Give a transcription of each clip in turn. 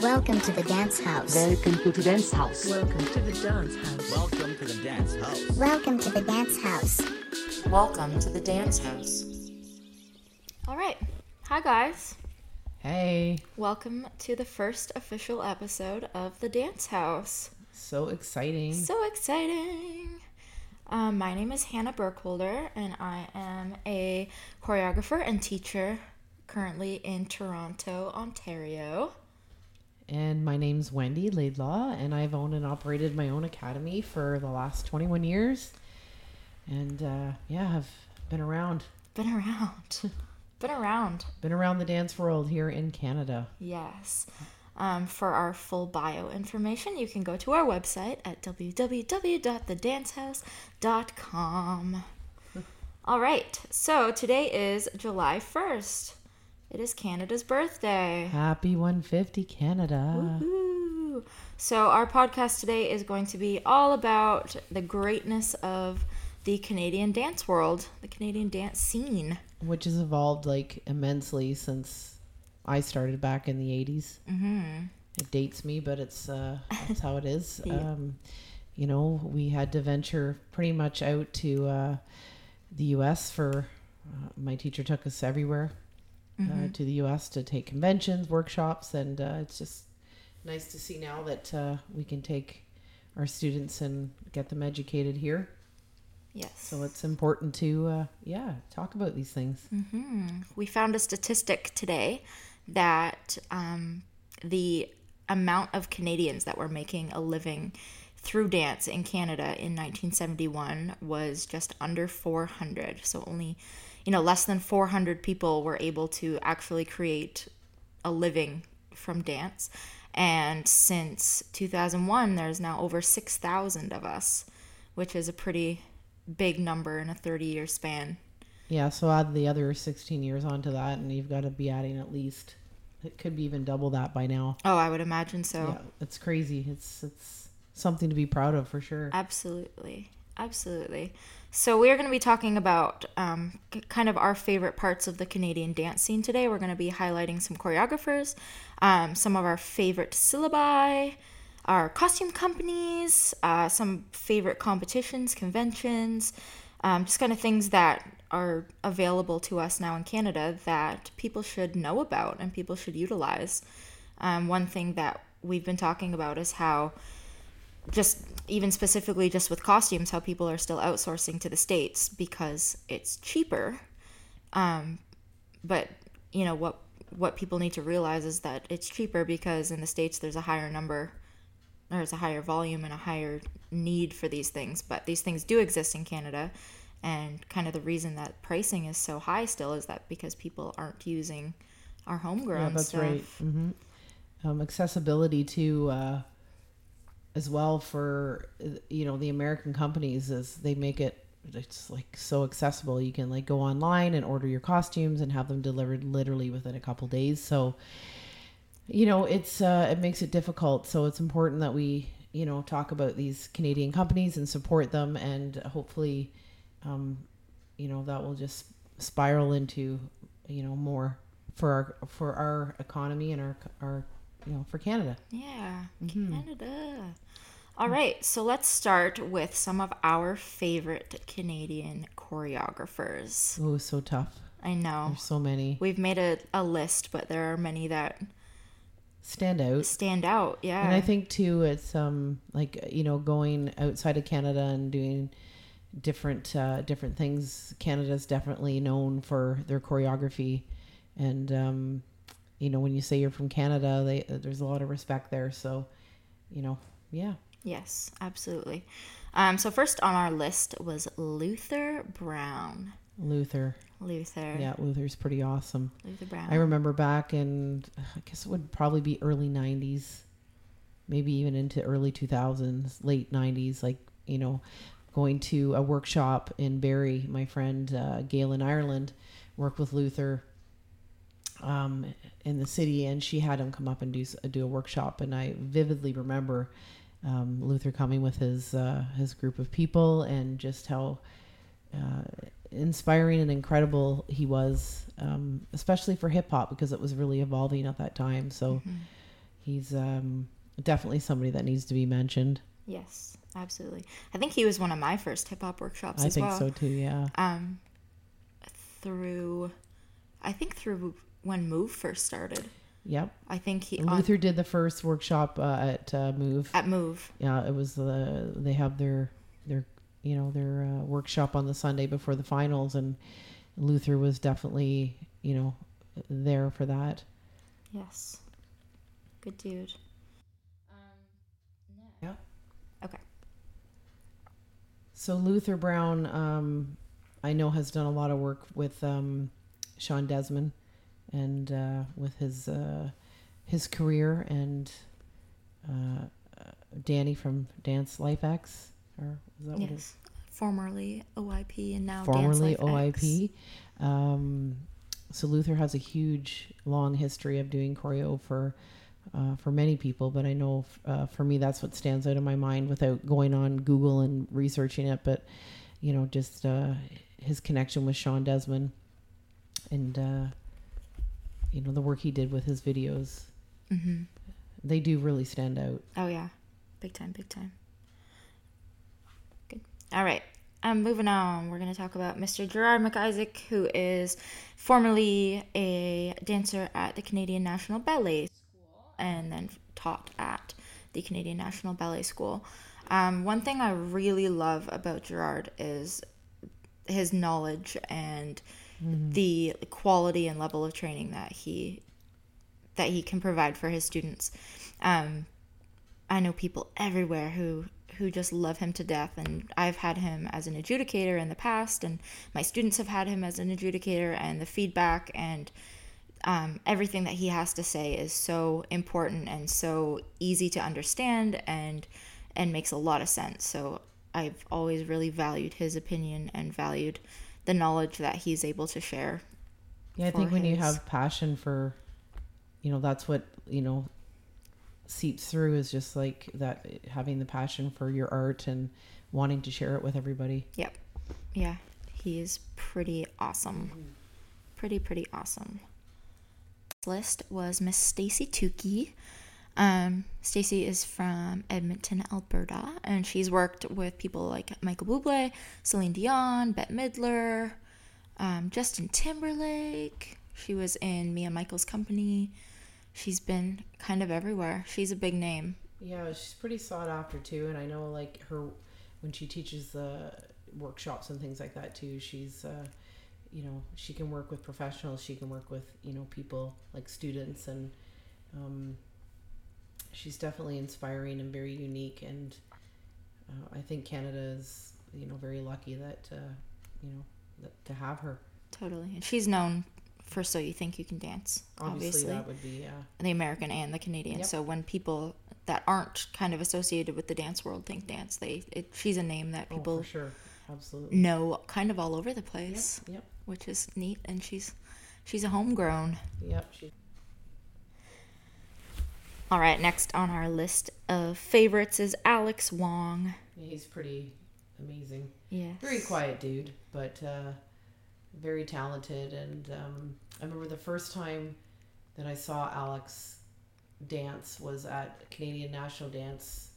Welcome to the Dance Haus. Welcome to the Dance Haus. Welcome to the Dance Haus. Welcome to the Dance Haus. Welcome to the Dance Haus. Welcome to the Dance Haus. All right. Hi, guys. Hey, Welcome to the first official episode of The Dance Haus. so exciting. So exciting. Um, my name is Hannah Burkholder, and I am a choreographer and teacher currently in Toronto, Ontario. And my name's Wendy Laidlaw, and I've owned and operated my own academy for the last 21 years. And uh, yeah, I've been around, Been around. Been around. been around the dance world here in Canada. Yes. Um, for our full bio information, you can go to our website at www.thedancehaus.com. All right, so today is July 1st. It is Canada's birthday. Happy 150 Canada. Woo. So, our podcast today is going to be all about the greatness of the Canadian dance world, the Canadian dance scene. Which has evolved like immensely since I started back in the 80s. Mm-hmm. It dates me, but it's uh, that's how it is. um, you know, we had to venture pretty much out to uh, the U.S. for uh, my teacher took us everywhere uh, to the U.S. to take conventions, workshops, and uh, it's just nice to see now that uh, we can take our students and get them educated here. Yes. So it's important to, uh, yeah, talk about these things. we found a statistic today that um, the amount of Canadians that were making a living through dance in Canada in 1971 was just under 400. So only, you know, less than 400 people were able to actually create a living from dance. And since 2001, there's now over 6,000 of us, which is a pretty big number in a 30 year span. Yeah, so add the other 16 years onto that, and you've got to be adding at least, it could be even double that by now. Oh, I would imagine so. Yeah, it's crazy. It's it's something to be proud of for sure. Absolutely. Absolutely. So, we are going to be talking about um, kind of our favorite parts of the Canadian dance scene today. We're going to be highlighting some choreographers, um, some of our favorite syllabi, our costume companies, uh, some favorite competitions, conventions, um, just kind of things that are available to us now in Canada that people should know about and people should utilize. Um, one thing that we've been talking about is how just even specifically just with costumes how people are still outsourcing to the states because it's cheaper um, but you know what what people need to realize is that it's cheaper because in the states there's a higher number there's a higher volume and a higher need for these things but these things do exist in canada and kind of the reason that pricing is so high still is that because people aren't using our homegrown yeah, that's stuff. right. hmm Um, accessibility to, uh, as well for uh, you know the American companies is they make it it's like so accessible. You can like go online and order your costumes and have them delivered literally within a couple days. So you know it's uh, it makes it difficult so it's important that we you know talk about these canadian companies and support them and hopefully um, you know that will just spiral into you know more for our for our economy and our our you know for canada Yeah, Canada. All right, so let's start with some of our favorite Canadian choreographers. oh so tough I know. there's so many We've made a, a list, but there are many that stand out stand out. Yeah. And I think too, it's um like you know going outside of Canada and doing different uh, different things. Canada's definitely known for their choreography, and um, you know when you say you're from Canada, they there's a lot of respect there. So, you know, yeah, Yes, absolutely. Um, so first on our list was Luther Brown. Luther. Luther. Yeah, Luther's pretty awesome. Luther Brown. I remember back in I guess it would probably be early '90s, maybe even into early 2000s, late '90s. Like you know, going to a workshop in Barrie. My friend uh, Gail in Ireland worked with Luther um, in the city, and she had him come up and do do a workshop. And I vividly remember um, Luther coming with his uh, his group of people, and just how uh, inspiring and incredible he was, um, especially for hip hop because it was really evolving at that time. So, he's um, definitely somebody that needs to be mentioned. Yes, absolutely. I think he was one of my first hip hop workshops I as think well. so too. Yeah. Um, through, I think through when Move first started. Yep. I think he on- Luther did the first workshop uh, at uh, Move. at Move. Yeah, it was the they have their their you know their uh, workshop on the Sunday before the finals, and Luther was definitely you know there for that. Yes, good dude. Yeah. Okay. So Luther Brown, um, I know has done a lot of work with um, Shawn Desman and uh, with his uh, his career and uh, uh, Danny from Dance Life X, or is that what it Yes. Formerly OIP and now formerly Dance Life X. OIP. Um, so Luther has a huge, long history of doing choreo for uh, for many people, but I know uh, for me that's what stands out in my mind without going on Google and researching it. But you know, just uh, his connection with Shawn Desman and uh, you know the work he did with his videos, Mm-hmm. they do really stand out. Oh yeah, big time, big time. Good. All right. Um, moving on, we're going to talk about Mr. Gerard McIsaac, who is formerly a dancer at the Canadian National Ballet School and then taught at the Canadian National Ballet School. Um, one thing I really love about Gerard is his knowledge and the quality and level of training that he that he can provide for his students. Um, I know people everywhere who who just love him to death, and I've had him as an adjudicator in the past, and my students have had him as an adjudicator, and the feedback and um, everything that he has to say is so important and so easy to understand and and makes a lot of sense. So I've always really valued his opinion and valued the knowledge that he's able to share. Yeah, I think when you have passion for, you know, that's what you know seeps through is just like that having the passion for your art and wanting to share it with everybody. Yep. Yeah, he is pretty awesome. Pretty, pretty awesome. This list was Miss Stacey Tookey. Um, Stacey is from Edmonton, Alberta, and she's worked with people like Michael Bublé, Celine Dion, Bette Midler, um, Justin Timberlake. She was in Mia Michael's company. She's been kind of everywhere. She's a big name. Yeah, she's pretty sought after too, and I know like her when she teaches the workshops and things like that too. She's, uh, you know, she can work with professionals. She can work with you know people like students, and um, she's definitely inspiring and very unique. And uh, I think Canada is you know very lucky that uh, you know that, to have her. Totally. And she's known for So You Think You Can Dance, Obviously, obviously. that would be uh, the American and the Canadian. Yep. So when people that aren't kind of associated with the dance world think dance, they it, she's a name that oh, people for sure, absolutely. know kind of all over the place, Yep, which is neat. And she's she's a homegrown. yep. She, All right, next on our list of favorites is Alex Wong. he's pretty amazing. Yes. very quiet dude, but uh, very talented. And um, I remember the first time that I saw Alex dance was at Canadian National Dance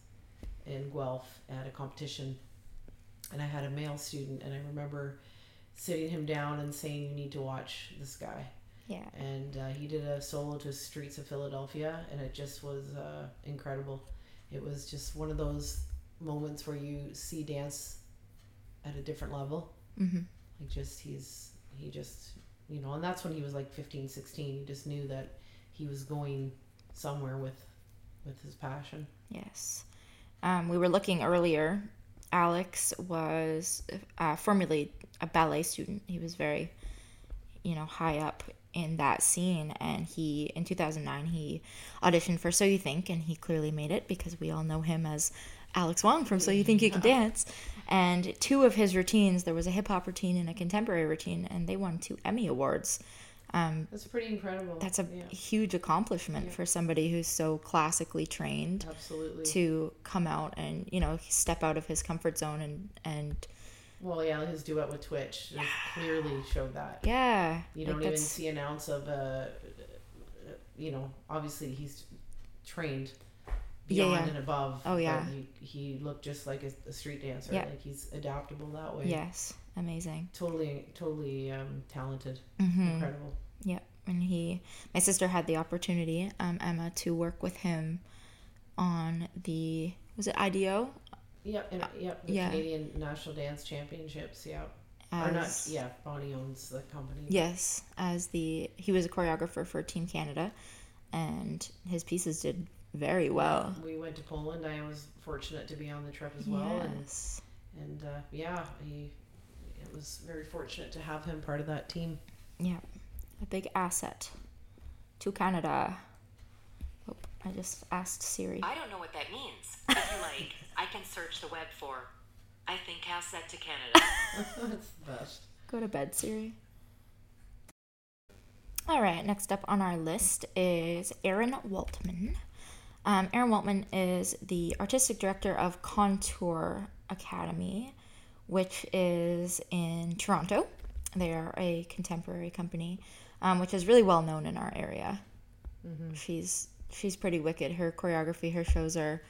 in Guelph at a competition, and I had a male student, and I remember sitting him down and saying, "You need to watch this guy." Yeah. and uh, he did a solo to Streets of Philadelphia, and it just was uh, incredible. It was just one of those moments where you see dance at a different level. Mm-hmm. Like just he's he just you know, and that's when he was like 15, 16. You just knew that he was going somewhere with with his passion. Yes. Um, we were looking earlier. Alex was uh, formerly a ballet student. He was very, you know, high up in that scene. And he, in 2009, he auditioned for So You Think, and he clearly made it because we all know him as Alex Wong from So You Think You Can Dance. And two of his routines, there was a hip hop routine and a contemporary routine, and they won two Emmy Awards. Um, That's pretty incredible. that's a yeah, huge accomplishment for somebody who's so classically trained absolutely. to come out and you know step out of his comfort zone and and Well, yeah, his duet with Twitch just clearly showed that. yeah You don't even see an ounce of uh you know, obviously he's trained beyond yeah. and above. Oh, yeah. he, he looked just like a, a street dancer. Yeah. Like he's adaptable that way. Yes, amazing. Totally, totally um, talented. Mm-hmm. Incredible. Yep. And he, my sister had the opportunity, um, Emma, to work with him on the, was it IDO? Yep, and, yep. The Uh, yeah. Canadian National Dance Championships. Yep. or not? Yeah, Bonnie owns the company. Yes, as the, he was a choreographer for Team Canada and his pieces did very well. We went to Poland. I was fortunate to be on the trip as well, and yes. and uh, yeah, he. It was very fortunate to have him part of that team. Yeah, a big asset to Canada. I just asked Siri. I don't know what that means. If you like, I can search the web for I think asset to Canada. That's the best. Go to bed, Siri. All right, next up on our list is Erin Waltman. Um, Erin Waltman is the artistic director of Contour Academy, which is in Toronto. They are a contemporary company, um, which is really well known in our area. She's she's pretty wicked. Her choreography, her shows are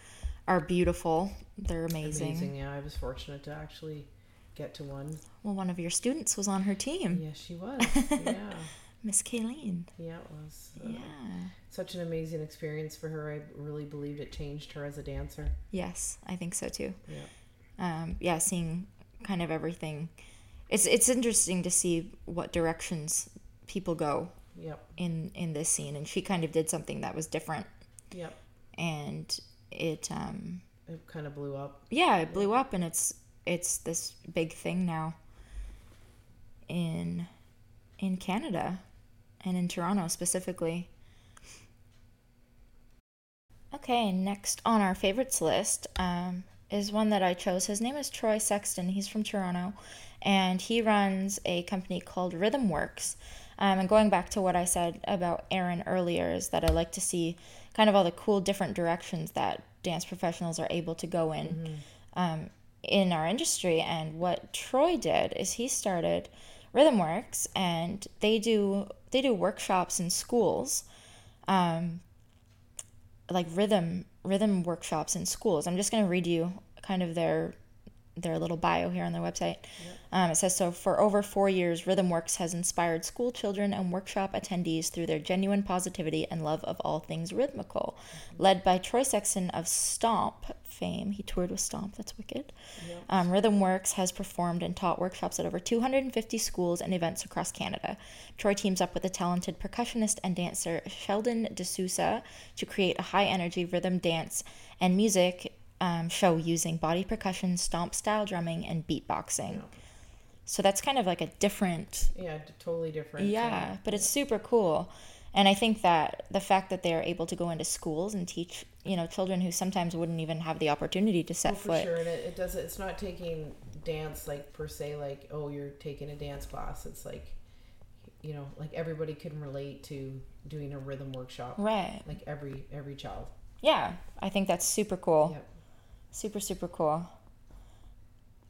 are beautiful. They're amazing. Amazing. Yeah, I was fortunate to actually get to one. Well, one of your students was on her team, Yes, she was. yeah, Miss Kayleen. yeah, it was. uh, Yeah. Such an amazing experience for her. I really believed it changed her as a dancer. Yes, I think so too. Yeah. Um, yeah, seeing kind of everything. It's it's interesting to see what directions people go Yep. in in this scene, and she kind of did something that was different, Yep. and it um It kind of blew up. yeah it blew up, and it's it's this big thing now. In in Canada, and in Toronto specifically. Okay, next on our favorites list um, is one that I chose. His name is Troy Sexton. He's from Toronto, and he runs a company called Rhythm Works. Um, and going back to what I said about Erin earlier, is that I like to see kind of all the cool different directions that dance professionals are able to go in um, in our industry. And what Troy did is he started Rhythm Works, and they do they do workshops in schools um, like rhythm rhythm workshops in schools. I'm just going to read you kind of their their little bio here on their website. Um, it says so for over four years, Rhythm Works has inspired school children and workshop attendees through their genuine positivity and love of all things rhythmical. Led by Troy Sexton of Stomp fame, he toured with Stomp. That's wicked. Um, Rhythm Works has performed and taught workshops at over 250 schools and events across Canada. Troy teams up with the talented percussionist and dancer Sheldon D'Souza to create a high energy rhythm dance and music um, show using body percussion, stomp style drumming, and beatboxing. So that's kind of like a different Yeah, d- totally different. yeah, but it's super cool. And I think that the fact that they're able to go into schools and teach, you know, children who sometimes wouldn't even have the opportunity to set Oh, for foot. sure, and it, it does. It's not taking dance like per se, like oh, you're taking a dance class. It's like, you know, like everybody can relate to doing a rhythm workshop. Right. Like every every child. Yeah, I think that's super cool. Yep. Super, super cool.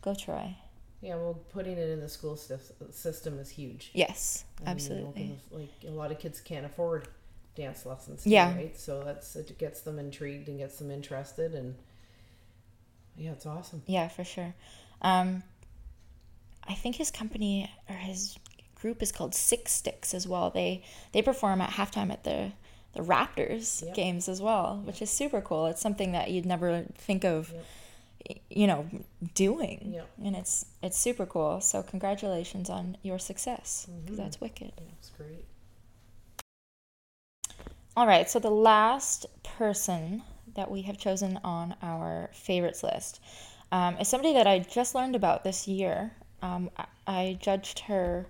Go Troy. Yeah, well, putting it in the school system is huge. Yes, I mean, absolutely. like a lot of kids can't afford dance lessons. Yeah. Right. So that's it gets them intrigued and gets them interested, and yeah, it's awesome. Yeah, for sure. Um, I think his company or his group is called Six Sticks as well. They they perform at halftime at the the Raptors Yep. games as well, which is super cool. It's something that you'd never think of, Yep. you know, doing, Yep. and it's it's super cool. So congratulations on your success because that's wicked. It's great. All right, so the last person that we have chosen on our favorites list um, is somebody that I just learned about this year. Um, I, I judged her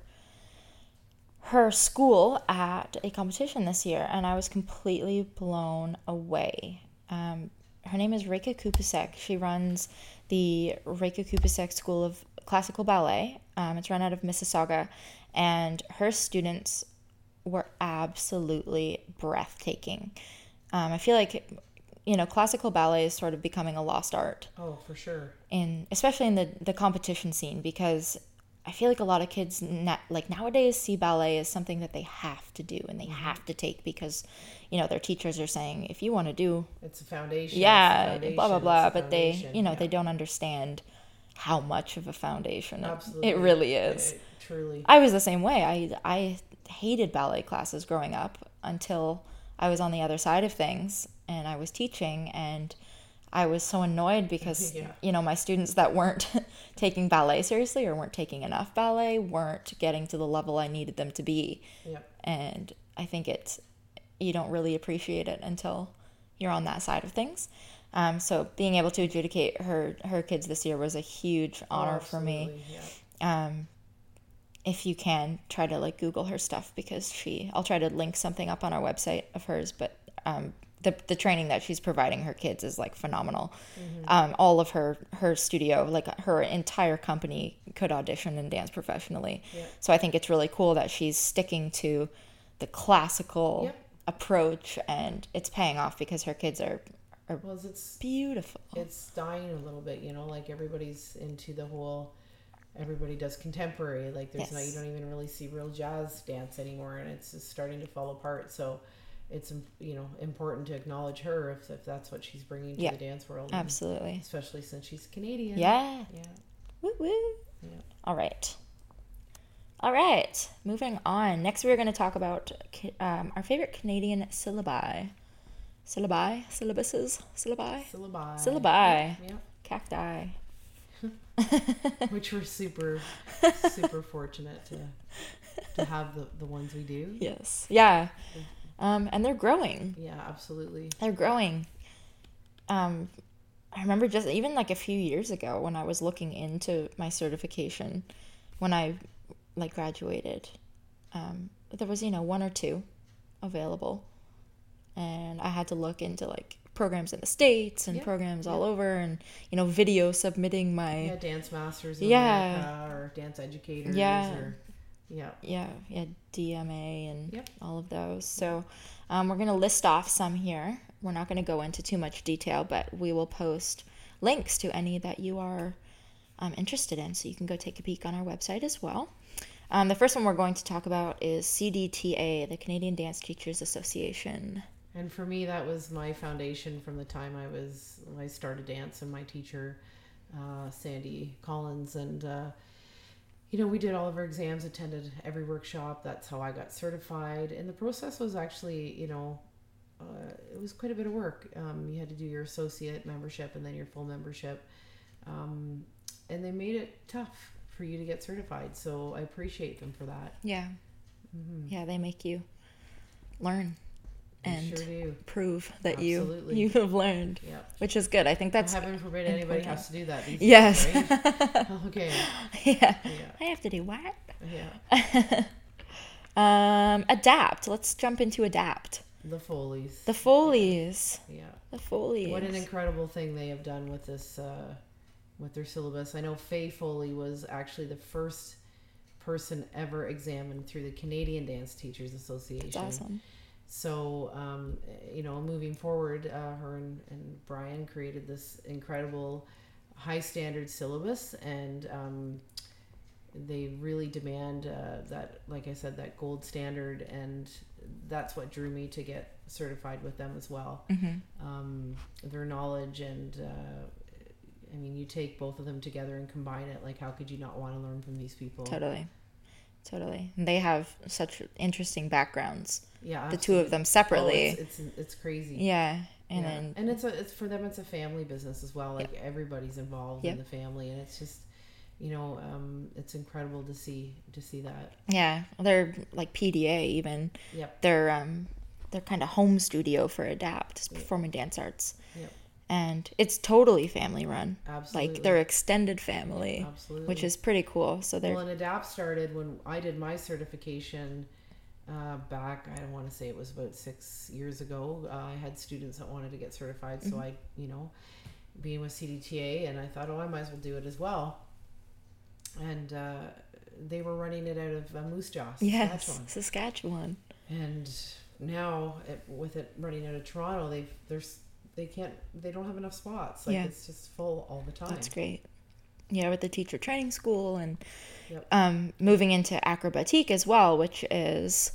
her school at a competition this year, and I was completely blown away. Um, her name is Reika Kupasek. She runs the Reika Kupasek School of Classical Ballet. Um, it's run out of Mississauga, and her students were absolutely breathtaking. Um, I feel like, you know, classical ballet is sort of becoming a lost art Oh, for sure. in especially in the the competition scene because I feel like a lot of kids like nowadays see ballet as something that they have to do and they Mm-hmm. have to take because you know their teachers are saying if you want to do It's a foundation. a yeah foundation, blah blah blah but they you know yeah. they don't understand how much of a foundation it- Absolutely. it really is It- truly. I was the same way. I I hated ballet classes growing up until I was on the other side of things and I was teaching and I was so annoyed because Yeah. you know my students that weren't taking ballet seriously or weren't taking enough ballet weren't getting to the level I needed them to be. Yep. And I think it's you don't really appreciate it until you're on that side of things. Um, so being able to adjudicate her her kids this year was a huge honor for me Oh, Yeah. um, if you can try to like google her stuff because she i'll try to link something up on our website of hers but um, the, the training that she's providing her kids is like phenomenal um, all of her her studio like her entire company could audition and dance professionally so i think it's really cool that she's sticking to the classical Yep. approach and it's paying off because her kids are are Well, it's beautiful it's dying a little bit, you know, like everybody's into the whole everybody does contemporary. Like there's not you don't even really see real jazz dance anymore and it's just starting to fall apart. So it's you know important to acknowledge her if, if that's what she's bringing to Yeah. the dance world, absolutely especially since she's Canadian. yeah yeah, Woo woo. Yeah. All right. All right. Moving on. Next, we're going to talk about um, our favorite Canadian syllabi. Syllabi? Syllabuses? Syllabi? syllabi, Syllabi. yeah, Cacti. which we're super super fortunate to to have the the ones we do. Yes. Yeah. Um, and they're growing. Yeah, absolutely. They're growing. Um, I remember just even like a few years ago when I was looking into my certification, when I like graduated, um, there was you know one or two available, and I had to look into like programs in the states and Yeah, programs all over, and you know video submitting my Yeah, dance masters in Yeah. America or dance educators Yeah. or yeah. yeah, yeah, DMA and Yep. all of those. So um, we're going to list off some here. We're not going to go into too much detail, but we will post links to any that you are um, interested in. So you can go take a peek on our website as well. Um, the first one we're going to talk about is CDTA, the Canadian Dance Teachers Association. And for me, that was my foundation from the time I was I started dance, and my teacher, uh, Sandy Collins, and uh, you know we did all of our exams, attended every workshop. That's how I got certified, and the process was actually you know uh, it was quite a bit of work. Um, you had to do your associate membership and then your full membership, um, and they made it tough for you to get certified. So I appreciate them for that. Yeah. Yeah, they make you learn and sure prove that you Absolutely. you have learned, Yeah. which is good. I think that's Heaven forbid anybody has to do that. Yes. days, right? okay. yeah. Yeah. I have to do what? Yeah. Um, adapt. Let's jump into adapt. The Foley's. The Foley's. yeah. The Foley's. What an incredible thing they have done with this, uh, with their syllabus. I know Faye Foley was actually the first person ever examined through the Canadian Dance Teachers Association. That's awesome. So, um, you know, moving forward, uh, her and, and Brian created this incredible high standard syllabus, and um, they really demand uh, that, like I said, that gold standard, and that's what drew me to get certified with them as well. Um, their knowledge and uh, I mean, you take both of them together and combine it. Like, how could you not want to learn from these people? Totally. Totally. And they have such interesting backgrounds. Yeah, The two of them separately. Oh, it's, it's it's crazy. yeah. And yeah. then and it's a it's for them it's a family business as well like everybody's involved Yep. in the family and it's just you know um it's incredible to see to see that yeah, they're like PDA even. yep They're um they're kind of home studio for Adapt, performing dance arts. yep And it's totally family run. Absolutely. Like they're extended family, absolutely which is pretty cool. So they're well and adapt started when i did my certification uh, back i don't want to say it was about six years ago uh, i had students that wanted to get certified Mm-hmm. so i you know being with cdta and i thought oh i might as well do it as well and uh, they were running it out of uh, moose jaw yes, Saskatchewan. Saskatchewan. and now it, with it running out of Toronto, they've there's they can't they don't have enough spots. Like Yeah. it's just full all the time. That's great. Yeah, with the teacher training school and Yep. um, moving into acrobatique as well, which is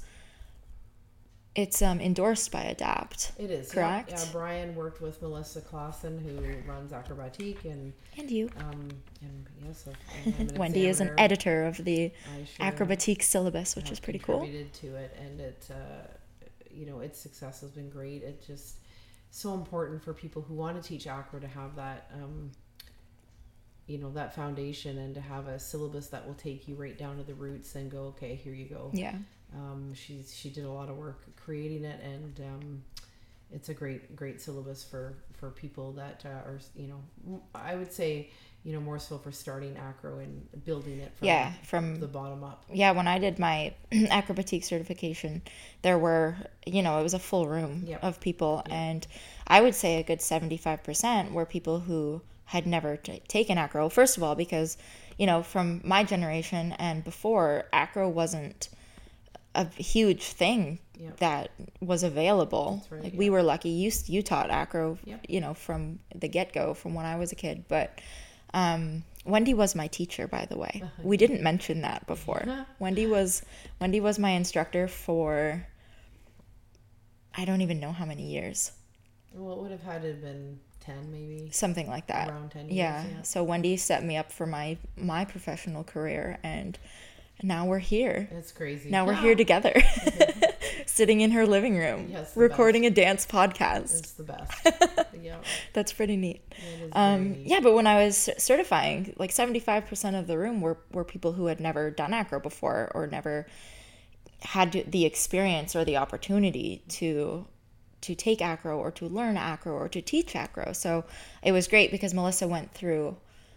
it's um, endorsed by Adapt. It is yeah. correct. Yeah, Brian worked with Melissa Clausen, who runs Acrobatique, and And you, um, and yes, and I'm an Wendy, is an editor of the sure acrobatique syllabus, which is pretty cool. contributed to it, and it, uh, you know, its success has been great. It just so important for people who want to teach acro to have that, um, you know, that foundation and to have a syllabus that will take you right down to the roots and go, okay, here you go. Yeah, Um, she's she did a lot of work creating it, and um, it's a great great syllabus for for people that uh, are you know I would say you know more so for starting acro and building it from yeah. From the bottom up. yeah, when I did my acrobatique certification, there were, you know, it was a full room Yep. of people. And I would say a good 75% were people who had never t- taken acro. First of all, because, you know, from my generation and before, acro wasn't a huge thing Yep. that was available. Right, like yeah. we were lucky. You you taught acro, Yep. you know, from the get go, from when I was a kid. But um, Wendy was my teacher, by the way. We didn't mention that before. Wendy was Wendy was my instructor for I don't even know how many years, Well, it would have had to have been ten maybe. something like that. Around 10 years, yeah. yeah. So Wendy set me up for my my professional career, and now we're here. It's crazy. Now we're here together, sitting in her living room, Yes, recording a dance podcast. It's the best. yeah, That's pretty neat. it is very Um, neat. yeah, but when I was certifying, like 75% of the room were, were people who had never done acro before or never had the experience or the opportunity to to take acro or to learn acro or to teach acro. So it was great because Melissa went through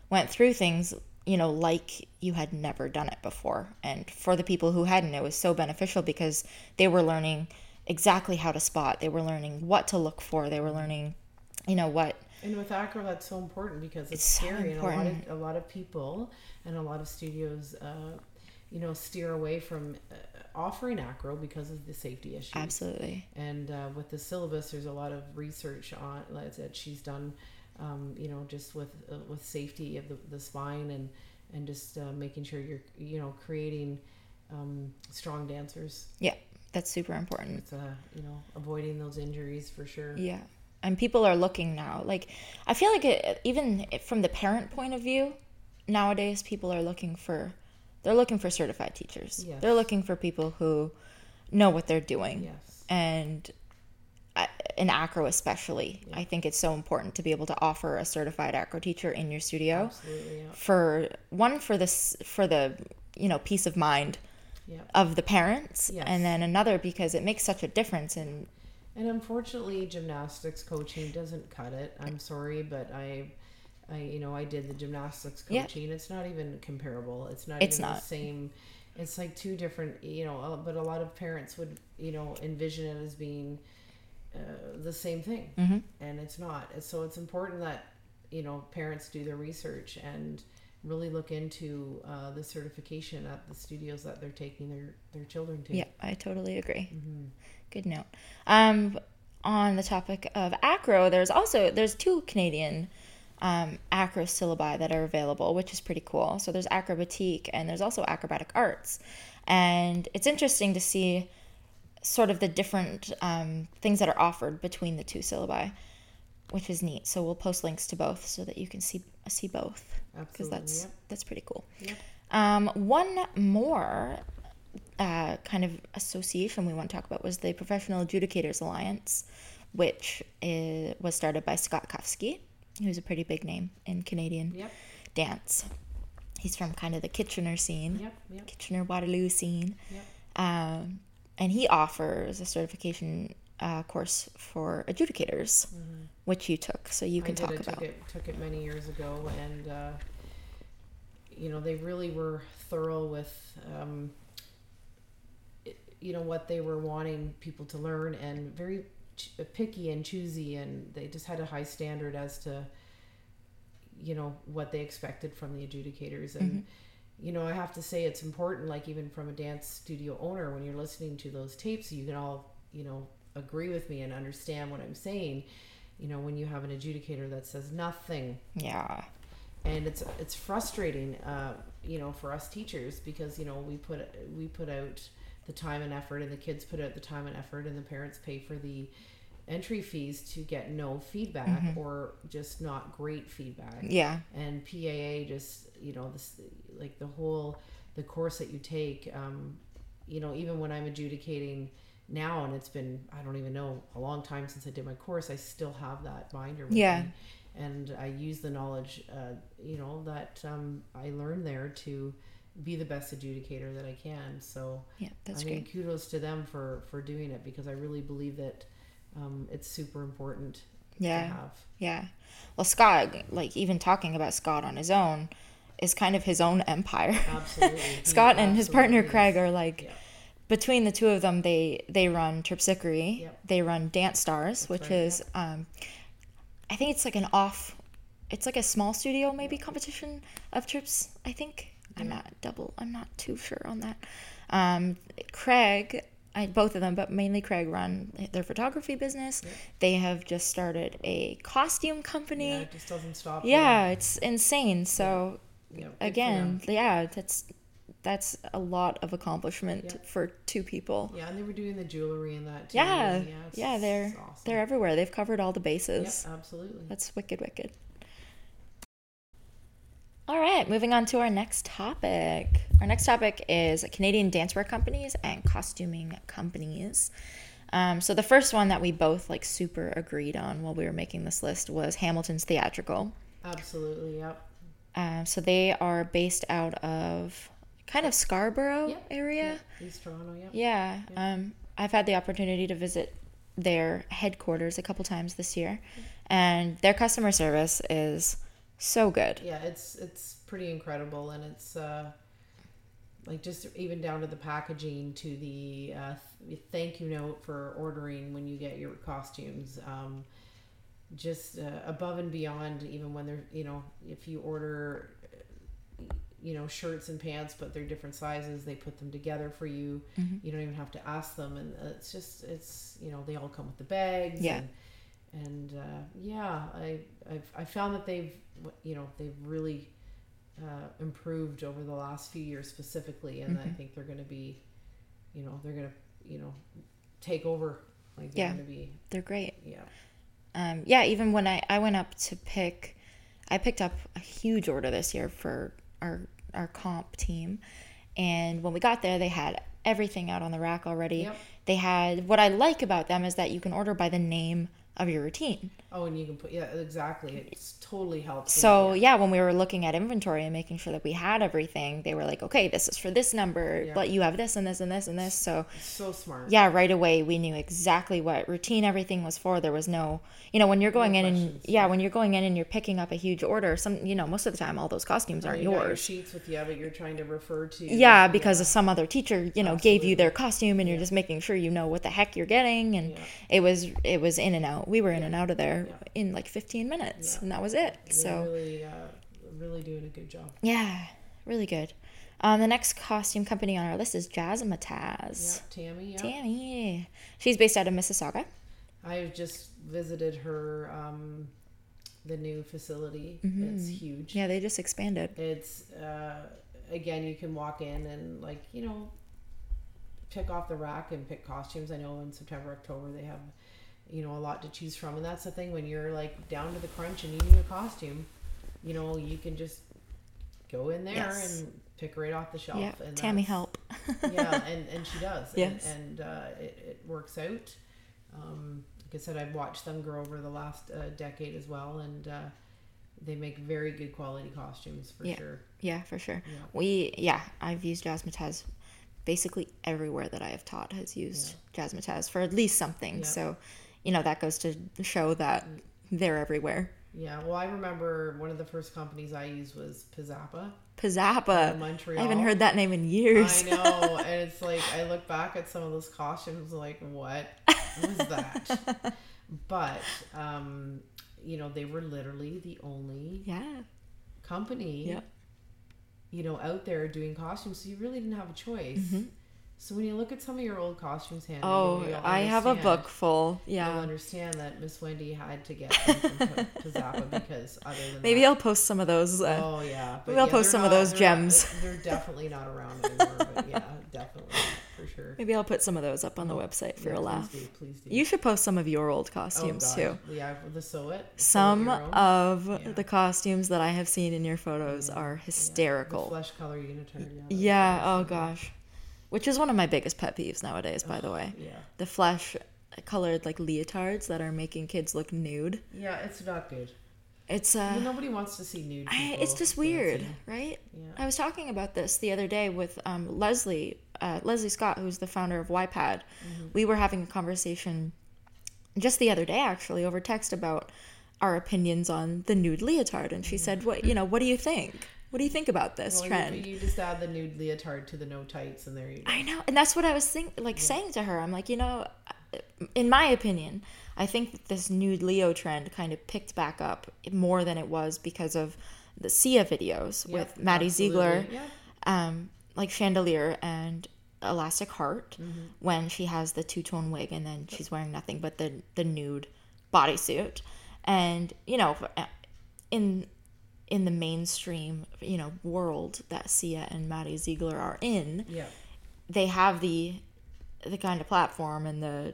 went through things, you know, like you had never done it before. And for the people who hadn't, it was so beneficial because they were learning exactly how to spot. They were learning what to look for. They were learning, you know, what And with acro, that's so important because it's, It's so scary, and a lot of a lot of people and a lot of studios, uh, you know, steer away from uh, offering acro because of the safety issues. absolutely. And uh, with the syllabus, there's a lot of research on that she's done, um, you know, just with uh, with safety of the, the spine and and just uh, making sure you're you know creating um, strong dancers. Yeah, that's super important. It's uh, you know avoiding those injuries for sure. Yeah. And people are looking now. Like, I feel like it, even from the parent point of view, nowadays people are looking for, they're looking for certified teachers. Yes. They're looking for people who know what they're doing. Yes. And in acro especially, I think it's so important to be able to offer a certified acro teacher in your studio Absolutely. Yeah. for one for this for the you know peace of mind Yeah. of the parents Yes. and then another because it makes such a difference in And unfortunately, gymnastics coaching doesn't cut it. I'm sorry, but I, I you know, I did the gymnastics Yeah. coaching. It's not even comparable. It's not It's even not. the same. It's like two different, you know. uh, But a lot of parents would, you know, envision it as being uh, the same thing, Mm-hmm. and it's not. So it's important that you know parents do their research and really look into uh, the certification at the studios that they're taking their their children to. Yeah, I totally agree. Mm-hmm. Good note. Um, on the topic of acro, there's also there's two Canadian um, acro syllabi that are available, which is pretty cool. So there's acrobatique and there's also acrobatic arts, and it's interesting to see sort of the different um, things that are offered between the two syllabi, which is neat. So we'll post links to both so that you can see see both because that's yep. that's pretty cool. Yep. Um, one more uh, kind of association we want to talk about was the Professional Adjudicators Alliance, which is, was started by Scott Kufsky, who's a pretty big name in Canadian Yep. dance. He's from kind of the Kitchener scene, Yep. Yep. Kitchener Waterloo scene, Yep. um, and he offers a certification uh, course for adjudicators, which you took, so you can Mm-hmm. Talk did. I about. took it took it many years ago, and uh, you know they really were thorough with um, it- you know what they were wanting people to learn, and very picky and choosy, and they just had a high standard as to you know what they expected from the adjudicators. And you know i have to say it's important like even from a dance studio owner when you're listening to those tapes you can all you know agree with me and understand what i'm saying. You know when you have an adjudicator that says nothing. Yeah, and it's it's frustrating, uh, you know, for us teachers because you know we put we put out the time and effort, and the kids put out the time and effort, and the parents pay for the entry fees to get no feedback or just not great feedback Yeah. and PAA just you know this like the whole the course that you take um you know even when I'm adjudicating now and it's been I don't even know a long time since I did my course I still have that binder with Yeah. me and I use the knowledge uh you know that um I learned there to be the best adjudicator that I can so Yeah, that's I mean great. kudos to them for for doing it because I really believe that um it's super important to Yeah. have Yeah. Well, Scott, like even talking about Scott on his own, is kind of his own empire. absolutely Scott and his partner Craig are like Yeah. between the two of them they they run Tripsickery. Yep. They run Dance Stars, which right, is um I think it's like an off it's like a small studio maybe competition of trips, I think. I'm not double I'm not too sure on that. Um Craig I, both of them, but mainly Craig run their photography business. They have just started a costume company. Yeah, it just doesn't stop. Yeah, it's insane. So Yeah, again, yeah, that's that's a lot of accomplishment Yeah. for two people. Yeah, and they were doing the jewelry and that too. Yeah, and yeah, they're awesome. they're everywhere. They've covered all the Yep, bases. absolutely. That's wicked, wicked. All right, moving on to our next topic. Our next topic is Canadian dancewear companies and costuming companies. Um, so the first one that we both like super agreed on while we were making this list was Hamilton's Theatrical. Absolutely. Yep. Um, so they are based out of kind of Scarborough Yep, area. Yeah, East Toronto. Yep. Yeah. Um, I've had the opportunity to visit their headquarters a couple times this year, and their customer service is so good. Yeah, it's it's pretty incredible, and it's uh, like just even down to the packaging, to the uh, th- thank you note for ordering when you get your costumes. Um, just uh, above and beyond, even when they're you know if you order you know shirts and pants but they're different sizes they put them together for you you don't even have to ask them and uh, it's just it's you know they all come with the bags Yeah. and, and uh, yeah I I've, I found that they've you know they've really uh, improved over the last few years specifically and I think they're going to be you know they're going to you know take over like they're Yeah. going to be They're great. yeah Um, yeah, even when I, I went up to pick, I picked up a huge order this year for our our comp team, and when we got there, they had everything out on the rack already. Yep. They had what I like about them is that you can order by the name of your routine. oh and you can put yeah exactly it's totally helps So yeah, when we were looking at inventory and making sure that we had everything, they were like, okay, this is for this number, Yeah. but you have this and this and this and this. So so smart yeah, right away we knew exactly what routine everything was for. There was no, you know, when you're going in and yeah, when you're going in and you're picking up a huge order, some, you know, most of the time all those costumes aren't you got your yours. sheets with you but you're trying to refer to Yeah, because of some other teacher, you know, gave you their costume and you're just making sure you know what the heck you're getting and it was it was in and out. We were in and out of there in like 15 minutes Yeah. and that was it. They're So really, uh, really doing a good job. yeah, really good. Um, the next costume company on our list is Jazzmatazz. Yeah, Tammy. Yeah. Tammy. She's based out of Mississauga. I just visited her, um, the new facility. It's huge. Mm-hmm. Yeah, they just expanded. It's uh, again, you can walk in and like you know, pick off the rack and pick costumes. I know in September, October they have, you know, a lot to choose from, and that's the thing when you're like down to the crunch and you need a costume, you know, you can just go in there Yes. and pick right off the shelf. Yeah, and Tammy help. yeah, and, and she does. Yes. And, and uh, it, it works out. Um, like I said, I've watched them grow over the last uh, decade as well, and uh, they make very good quality costumes for Yeah. sure. Yeah, for sure. Yeah. We yeah, I've used Jazzmatazz. Basically everywhere that I have taught has used Jazzmatazz for at least something. Yeah. So, you know, that goes to show that they're everywhere. Yeah, well, I remember one of the first companies I used was Pizzappa. Pizzappa. Montreal. I haven't heard that name in years. I know, and it's like I look back at some of those costumes, like what was that? but um, you know, they were literally the only yeah. company Yep. you know out there doing costumes so you really didn't have a choice Mm-hmm. So when you look at some of your old costumes, Hannah, Oh, I have a book full. Yeah, you'll understand that Miss Wendy had to get them from to, Zappa because other than Maybe that, I'll post some of those. Uh, Oh yeah, Maybe I'll yeah, post some of those they're not- gems. they're definitely not around anymore, but yeah, definitely for sure. maybe I'll put some of those up on the website for Yeah, a please laugh. do, please do. You should post some of your old oh, costumes God. too. Yeah, the sew it. sew Some of Yeah. the costumes that I have seen in your photos are hysterical. Flesh color turn. Yeah. Yeah, oh gosh. Which is one of my biggest pet peeves nowadays, by the way. Yeah. The flesh colored like leotards that are making kids look nude. Yeah, it's not good. It's Well, uh nobody wants to see nude. I, it's just weird, dancing. right? Yeah. I was talking about this the other day with um, Leslie, uh, Leslie Scott, who's the founder of YPAD. Mm-hmm. We were having a conversation just the other day, actually, over text about our opinions on the nude leotard, and she said, "What you know? What do you think? What do you think about this Well, you- trend?" You, just add the nude leotard to the no tights, and there you go. I know, and that's what I was think like saying to her. I'm like, you know, in my opinion, I think that this nude Leo trend kind of picked back up more than it was because of the Sia videos Yep, with Maddie Ziegler. Yeah. um, like Chandelier and Elastic Heart, Mm-hmm. when she has the two tone wig and then she's wearing nothing but the the nude bodysuit, and you know, in in the mainstream, you know, world that Sia and Maddie Ziegler are in, Yeah. they have the the kind of platform and the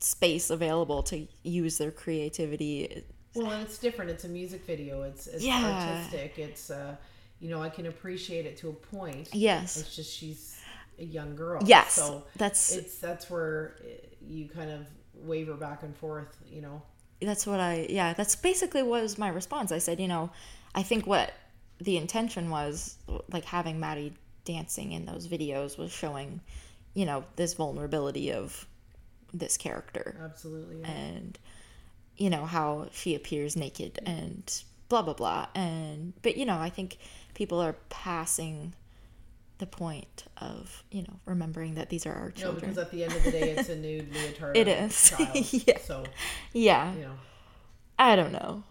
space available to use their creativity. Well, and it's different. It's a music video. It's it's Yeah. artistic. It's uh, you know, I can appreciate it to a point. Yes. It's just she's a young girl. Yes, So that's- it's that's where uh, you kind of waver back and forth. You know. That's what I yeah, that's basically what was my response. I said, you know, I think what the intention was like having Maddie dancing in those videos was showing, you know, this vulnerability of this character Absolutely. Yeah. and you know how she appears naked and blah blah blah and but you know i think people are passing the point of you know remembering that these are our children. no, because at the end of the day, it's a nude leotard. It of. Child, Yeah. So yeah you know. i don't know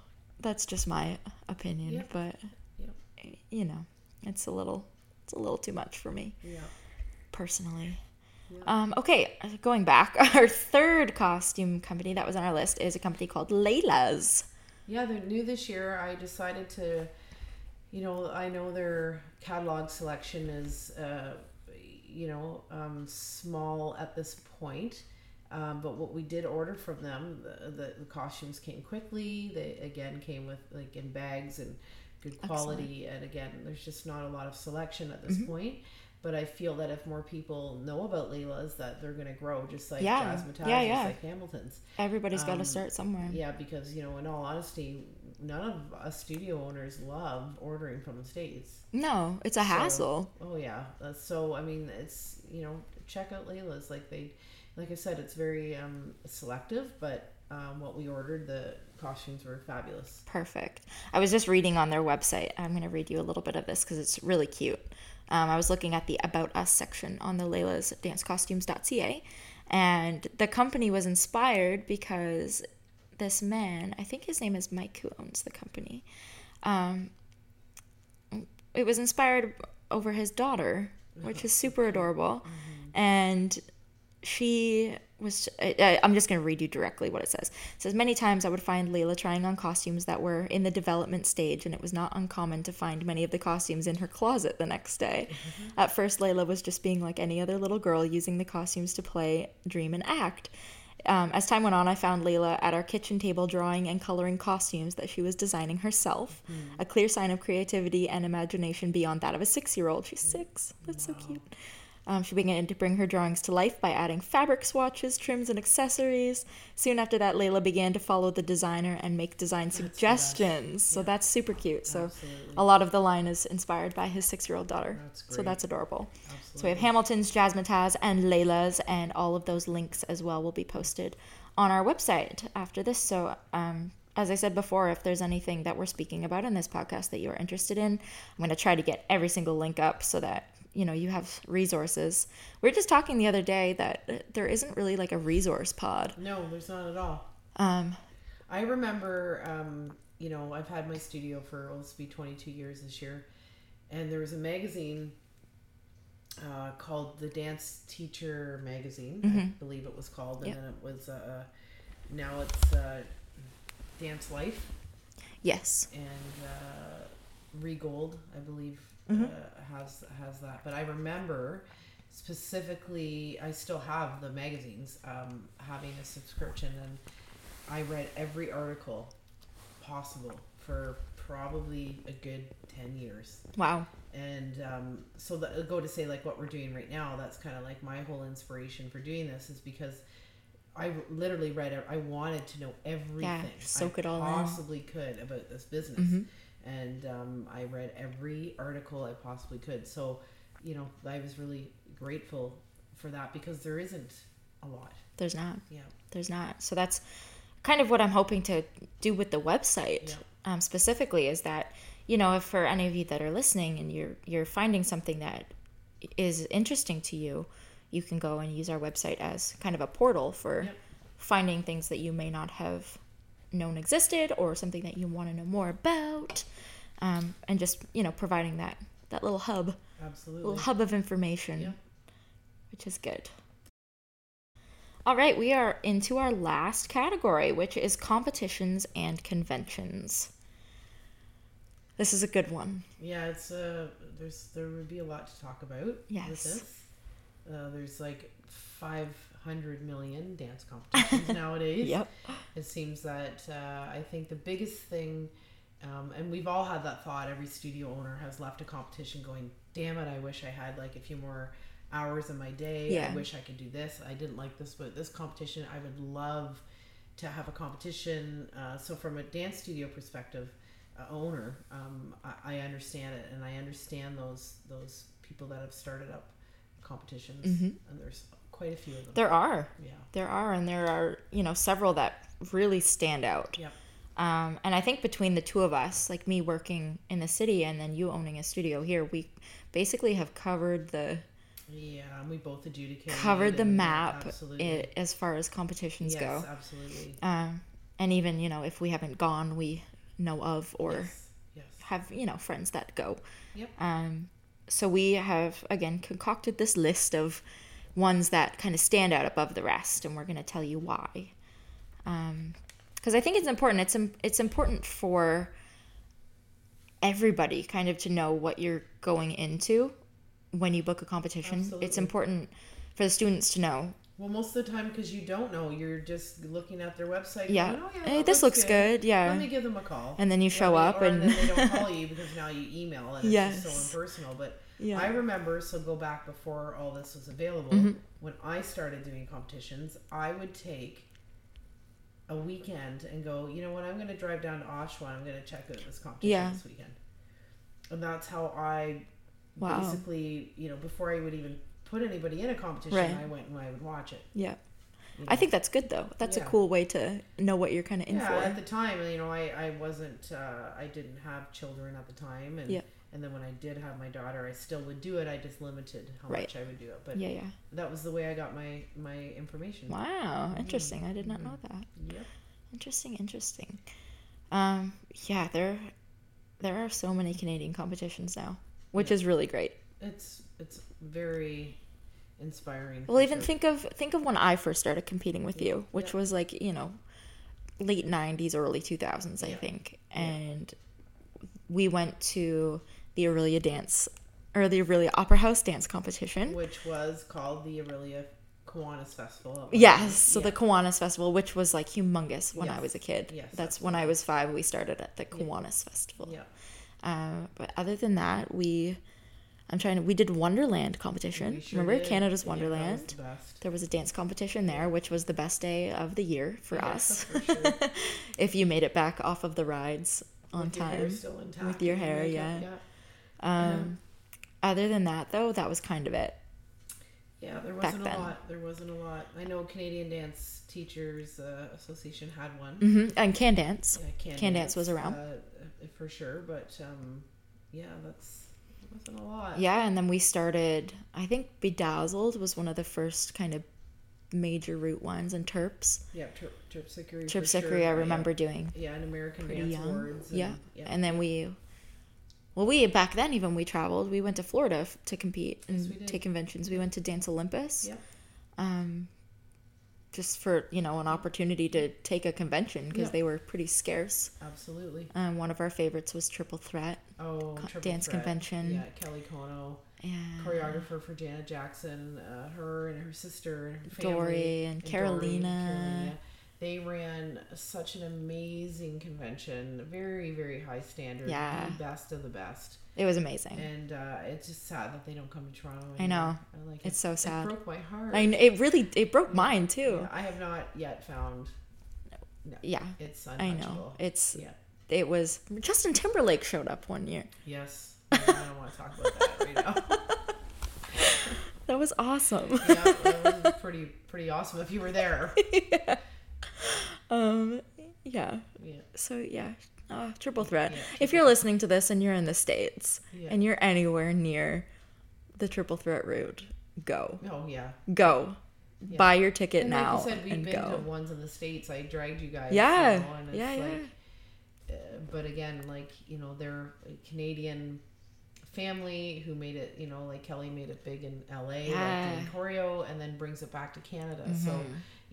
that's just my opinion Yep. but Yep. you know it's a little it's a little too much for me Yeah. personally. Um, okay, going back, our third costume company that was on our list is a company called Layla's. Yeah, they're new this year. I decided to, you know, I know their catalog selection is, uh, you know, um, small at this point. Um, but what we did order from them, the, the, the costumes came quickly. They again came with like in bags and good quality. And again, there's just not a lot of selection at Mm-hmm. this point. But I feel that if more people know about Layla's, that they're going to grow, just like Yeah. Jazzmatazz, Yeah, just yeah. like Hamilton's. Everybody's got to Um, start somewhere. Yeah, because you know, in all honesty, none of us studio owners love ordering from the states. No, it's a hassle. Oh yeah, so I mean, it's you know, check out Layla's. Like they, like I said, it's very um, selective, but um, what we ordered, the costumes were fabulous. Perfect. I was just reading on their website. I'm going to read you a little bit of this because it's really cute. Um, I was looking at the About Us section on the Layla's Dance dancecostumes.ca, and the company was inspired because this man, I think his name is Mike, who owns the company, um, it was inspired over his daughter, which is super adorable. And she was I, i'm just going to read you directly what it says it says many times i would find layla trying on costumes that were in the development stage and it was not uncommon to find many of the costumes in her closet the next day at first layla was just being like any other little girl using the costumes to play dream and act um, as time went on, I found Layla at our kitchen table drawing and coloring costumes that she was designing herself. A clear sign of creativity and imagination beyond that of a six year old. She's six. That's so cute. Um, she began to bring her drawings to life by adding fabric swatches, trims, and accessories. Soon after that, Layla began to follow the designer and make design suggestions. So that's super cute. So a lot of the line is inspired by his six-year-old daughter. That's So that's adorable. So we have Hamilton's, Jazzmatazz, and Layla's, and all of those links as well will be posted on our website after this. So um, as I said before, if there's anything that we're speaking about in this podcast that you are interested in, I'm going to try to get every single link up so that you know you have resources. We were just talking the other day that uh, there isn't really like a resource pod. No, there's not at all. Um, I remember, um, you know, I've had my studio for this will be 22 years this year, and there was a magazine uh, called the Dance Teacher Magazine. Mm-hmm. I believe it was called, and Yep. then it was uh, now it's uh, Dance Life Yes. and uh, Regold, I believe, Mm-hmm. uh, has has that. But I remember specifically, I still have the magazines, um, having a subscription, and I read every article possible for probably a good ten years. Wow. And um, so that go to say like what we're doing right now. That's kind of like my whole inspiration for doing this is because I literally read. I wanted to know everything soak I it all in. possibly could about this business, Mm-hmm. And um, I read every article I possibly could. So, you know, I was really grateful for that because there isn't a lot. There's not. Yeah. There's not. So that's kind of what I'm hoping to do with the website Yeah. um, specifically is that you know if for any of you that are listening and you're you're finding something that is interesting to you, you can go and use our website as kind of a portal for Yep. finding things that you may not have known existed or something that you want to know more about, um, and just you know providing that that little hub, Absolutely. little hub of information, Yeah. which is good. All right, we are into our last category, which is competitions and conventions. This is a good one. Yeah, it's uh, there's there would be a lot to talk about. Yes. Uh, there's like 500 million dance competitions nowadays. Yep. It seems that uh, I think the biggest thing, um, and we've all had that thought. Every studio owner has left a competition going, "Damn it! I wish I had like a few more hours in my day. Yeah. I wish I could do this. I didn't like this, but this competition, I would love to have a competition. Uh, so from a dance studio perspective, uh, owner, um, I, I understand it, and I understand those those people that have started up competitions, and there's quite a few of them. There are. yeah. There are, and there are, you know, several that really stand out. Yep. Um, and I think between the two of us, like me working in the city and then you owning a studio here, we basically have covered the Yeah, and we both adjudicated. covered the map Absolutely. as far as competitions go. yes, go. absolutely. Um, and even you know if we haven't gone, we know of or yes. yes. have you know friends that go. Yep. Um, so we have again concocted this list of ones that kind of stand out above the rest, and we're going to tell you why. Um, because I think it's important. It's it's important for everybody kind of to know what you're going into when you book a competition. It's important for the students to know. Well, most of the time, because you don't know, you're just looking at their website. Yeah. going, oh, yeah eh, Hey, this looks good, yeah. Let me give them a call. And then you show me- up or and- then they don't call you because now you email and it's Yes. just so impersonal. But Yeah. I remember, so go back before all this was available. Mm-hmm. When I started doing competitions, I would take a weekend and go. You know what? I'm going to drive down to Oshawa. I'm going to check out this competition Yeah. this weekend. And that's how I Wow. basically, you know, before I would even put anybody in a competition, Right. I went and I would watch it. Yeah. I think that's good though. That's a cool way to know what you're kind of in yeah, for. at the time, you know, I, I wasn't, uh, I didn't have children at the time, and Yeah. And then when I did have my daughter, I still would do it. I just limited how Right. much I would do it, but yeah, yeah. that was the way I got my my information. Wow, interesting. I did not know that. Yep. Interesting, interesting. Um, yeah, there there are so many Canadian competitions now, which is really great. It's it's very inspiring. Well, even sure. think of think of when I first started competing with you, which Yeah. was like you know, late '90s, early 2000s, I Yeah. think, and we went to the Orillia Dance or the Orillia Opera House Dance Competition. which was called the Orillia Kiwanis Festival. Yes, so Yeah. the Kiwanis Festival, which was like humongous when I was a kid. Yes, That's when I was five. We started at the Kiwanis Festival. yeah. Uh, but other than that, we, I'm trying to, we did Wonderland competition. Sure Remember did. Canada's Yeah, that was Wonderland? the best. There was a dance competition there, which was the best day of the year for Yeah, us. for sure. if you made it back off of the rides on With your time. intact With your hair, yeah. Um, Other than that, though, that was kind of it. Yeah, there wasn't a lot. There wasn't a lot. I know Canadian Dance Teachers uh, Association had one. hmm And Can Dance. Yeah, Can, Can Dance was around. uh, for sure. But um, yeah, that's wasn't a lot. Yeah, and then we started. I think Bedazzled was one of the first kind of major root ones, and Terps. yeah. Ter- Terpsichore. Terpsichore, sure. I Yeah. remember doing Yeah, an American pretty Dance young. Awards. And, yeah. yeah. and then we well, we back then even we traveled. We went to Florida f- to compete and Yes, take conventions. We went to Dance Olympus. Yep. Um, just for you know an opportunity to take a convention because Yeah. they were pretty scarce. Absolutely. Um, one of our favorites was Triple Threat. Oh, Co- Triple dance Threat. convention. Yeah, Kelly Konno, And choreographer for Janet Jackson, uh, her and her sister and her family. Dory and Carolina. Carolina. They ran such an amazing convention, very very high standard, Yeah. the best of the best. It was amazing. And uh, it's just sad that they don't come to Toronto. I know. I like It's it. so It sad. broke my heart. I it really it broke mine too. Yeah, I have not yet found. No, Yeah, it's I know. It's yeah. it was Justin Timberlake showed up one year. Yes. I don't want to talk about that right now. That was awesome. yeah, that was pretty pretty awesome if you were there. um, yeah. Yeah. So yeah, uh, triple threat. Yeah, if you're listening to this and you're in the states Yeah. and you're anywhere near the triple threat route, go, Oh yeah. go, Yeah. buy your ticket And now like you said, we've and been go. to ones in the states. I dragged you guys. Yeah, know, it's yeah, yeah. uh, but again, like you know, they're a Canadian family who made it. You know, like Kelly made it big in L.A. Yeah. like doing choreo, and then brings it back to Canada. So,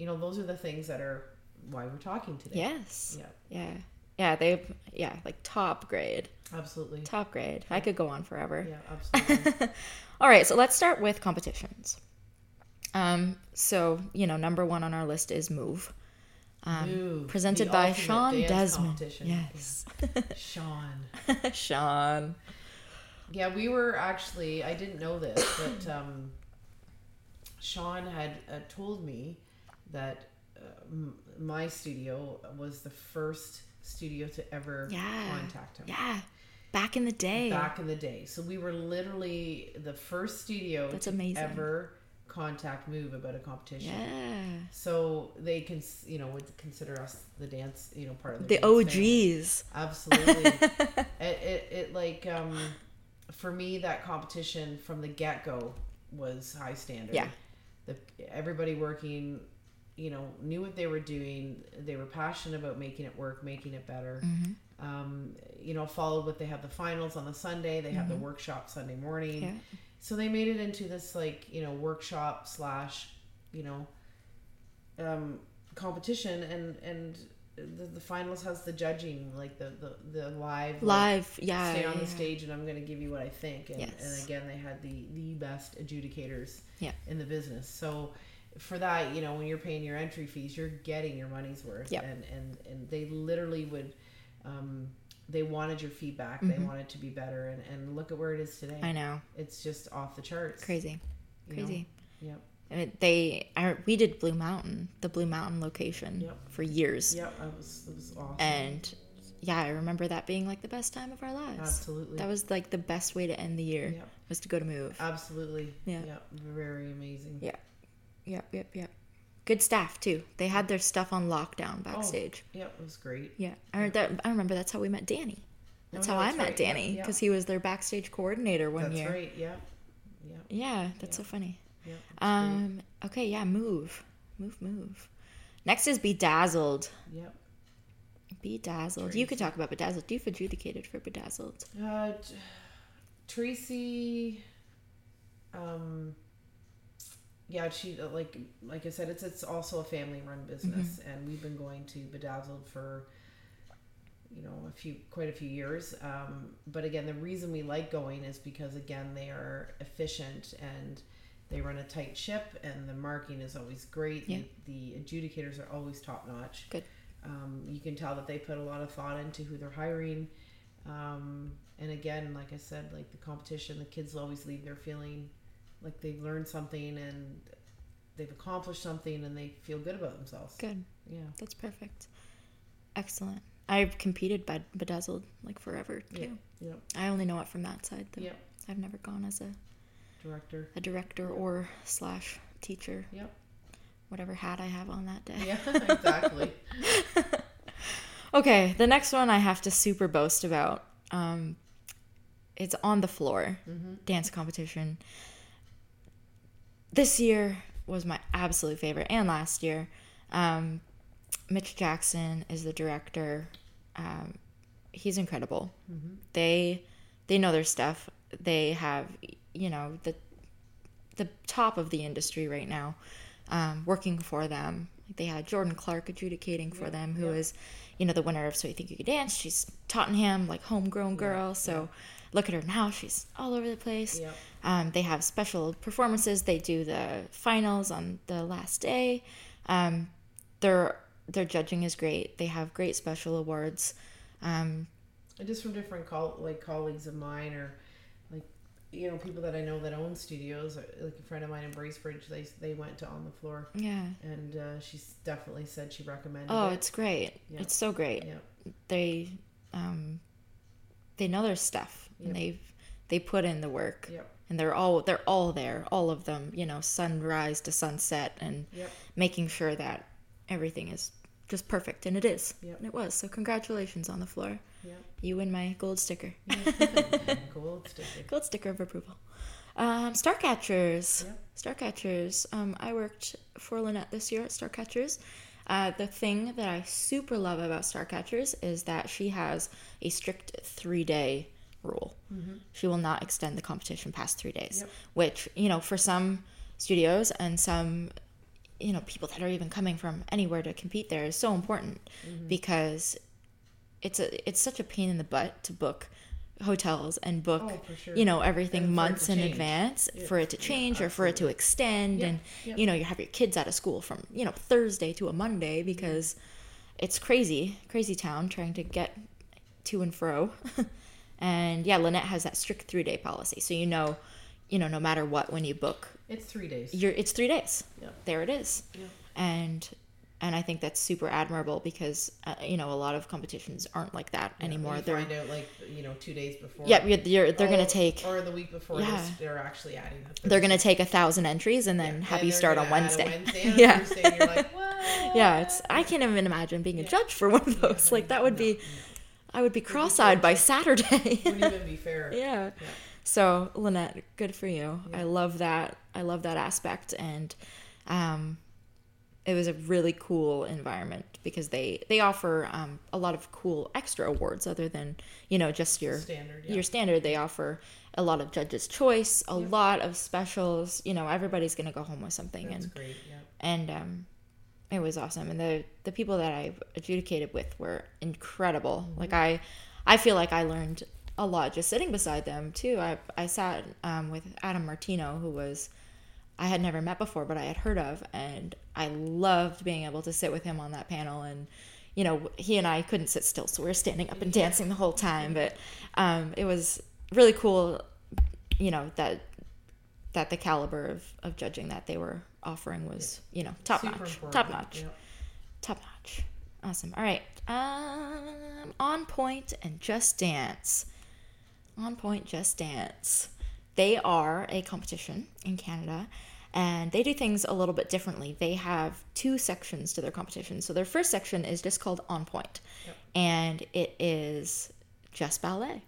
you know, those are the things that are why we're talking today. Yes. Yeah. Yeah. Yeah. They. Yeah. Like top grade. Absolutely. Top grade. I could go on forever. Yeah. Absolutely. All right, so let's start with competitions. Um, so you know, number one on our list is Move, um, Move, presented by Shawn Desman. Yes, Shawn. Shawn. Yeah, we were actually. I didn't know this, but um, Shawn had uh, told me that uh, m- my studio was the first studio to ever Yeah. contact him. Yeah, back in the day. Back in the day, so we were literally the first studio That's to amazing. ever contact Move about a competition. yeah, So they can, you know, would consider us the dance, you know, part of the dance family. OGs. Absolutely. it, it, it like um for me that competition from the get go was high standard. Yeah. The everybody working, you know, knew what they were doing. They were passionate about making it work, making it better. Mm-hmm. Um, you know, followed with they have the finals on the Sunday. They have the workshop Sunday morning. Mm-hmm. Yeah. So they made it into this like you know workshop slash you know um, competition and and the, the finals has the judging like the the, the live like, Live, yeah. stay on the yeah. stage and I'm going to give you what I think and, Yes. and again they had the the best adjudicators Yeah. in the business so for that you know when you're paying your entry fees you're getting your money's worth Yep. and and and they literally would um, they wanted your feedback they wanted to be better and, and look at where it is today Mm-hmm. I know, it's just off the charts crazy, you know? crazy. yep And They, I, we did Blue Mountain, the Blue Mountain location, Yep. for years, yep that was that was awesome and yeah, I remember that being like the best time of our lives. absolutely That was like the best way to end the year Yep. was to go to Move. absolutely Yeah. yep very amazing Yeah. Yep, yep, yep. Good staff too. They had their stuff on lockdown backstage. yep it was great Yeah. I, that, I remember that's how we met Danny. That's Oh, how yeah, I met right. Yeah, Danny yeah. because he was their backstage coordinator one that's year. That's right yep yep Yeah, that's so funny. yep Um. Okay. Yeah. Move. Move. Move. Next is Bedazzled. yep Bedazzled. You could talk about Bedazzled. Do You've adjudicated for Bedazzled. Uh, Tracy, um, yeah, she uh, like like I said, it's it's also a family run business, and we've been going to Bedazzled for you know a few quite a few years. Um, but again, the reason we like going is because again they are efficient and they run a tight ship, and the marking is always great. Yeah. The, the adjudicators are always top notch. Good. Um, you can tell that they put a lot of thought into who they're hiring. Um, and again, like I said, like the competition, the kids always leave there feeling like they've learned something and they've accomplished something and they feel good about themselves. Good. Yeah. That's perfect. Excellent. I've competed by Bedazzled like forever too. Yeah. Yep. I only know it from that side though. Yep. I've never gone as a, Director. a director or slash teacher, Yep. whatever hat I have on that day. Yeah, exactly. Okay, the next one I have to super boast about. Um, it's on the floor dance competition. This year was my absolute favorite, and last year. Um, Mitch Jackson is the director. Um, he's incredible. They they know their stuff. They have, you know, the the top of the industry right now um, working for them. They had Jordan Clark adjudicating for them, who is, you know, the winner of So You Think You Could Dance. She's Tottenham, like homegrown girl. So look at her now; she's all over the place. Yep. Um, they have special performances. They do the finals on the last day. Um, their their judging is great. They have great special awards. Um, just from different col- like colleagues of mine or like you know people that I know that own studios. Like a friend of mine in Bracebridge, they they went to on the floor, yeah. and uh, she's definitely said she recommended. Oh, it. it's great. Yeah. It's so great. yeah, They um, they know their stuff. Yep. And they've they put in the work. Yep. And they're all they're all there, all of them. You know, sunrise to sunset, and Yep. making sure that everything is just perfect, and it is. Yep. And it was. So congratulations on the floor. You win my gold sticker. Gold sticker. gold sticker of approval. Um, Starcatchers. Starcatchers. Um, I worked for Lynette this year at Starcatchers. Uh, the thing that I super love about Starcatchers is that she has a strict three day rule. She will not extend the competition past three days, Yep. which, you know, for some studios and some, you know, people that are even coming from anywhere to compete there is so important because it's a it's such a pain in the butt to book hotels and book Oh, sure. you know everything And months in change. advance for it to change or for it to extend Yeah, and yeah. you know you have your kids out of school from you know Thursday to a Monday because it's crazy crazy town trying to get to and fro and yeah Lynette has that strict 3 day policy so you know you know no matter what when you book It's three days. you're it's 3 days Yeah. there it is Yeah. and and I think that's super admirable because uh, you know a lot of competitions aren't like that anymore. They're find out like you know two days before. yeah, you're, you're, they're Oh, gonna take or the week before. Yeah. Yeah. They're actually adding that. they're gonna take a thousand entries and then have And you start on gonna add a Wednesday. Wednesday yeah, Thursday, like, yeah. It's I can't even imagine being a judge for one of those. Like that would be, I would be cross-eyed by Saturday. Wouldn't even be fair. yeah. So Lynette, good for you. I love that. I love that aspect, and um, it was a really cool environment because they they offer um, a lot of cool extra awards other than you know just your Standard, yeah. your standard. They offer a lot of judges' choice, a lot of specials. You know, everybody's gonna go home with something, That's and great. Yeah. and um, it was awesome. And the the people that I adjudicated with were incredible. Like I, I feel like I learned a lot just sitting beside them too. I I sat um, with Adam Martino, who was I had never met before, but I had heard of, and I loved being able to sit with him on that panel. And you know, he and I couldn't sit still, so we were standing up and dancing the whole time. But um, it was really cool, you know that that the caliber of, of judging that they were offering was you know top Super notch important. top notch Yeah. top notch. Awesome. All right. Um on point and just dance. On point just dance. They are a competition in canada and they do things a little bit differently. They have two sections to their competition. So their first section is just called on point. And it is just ballet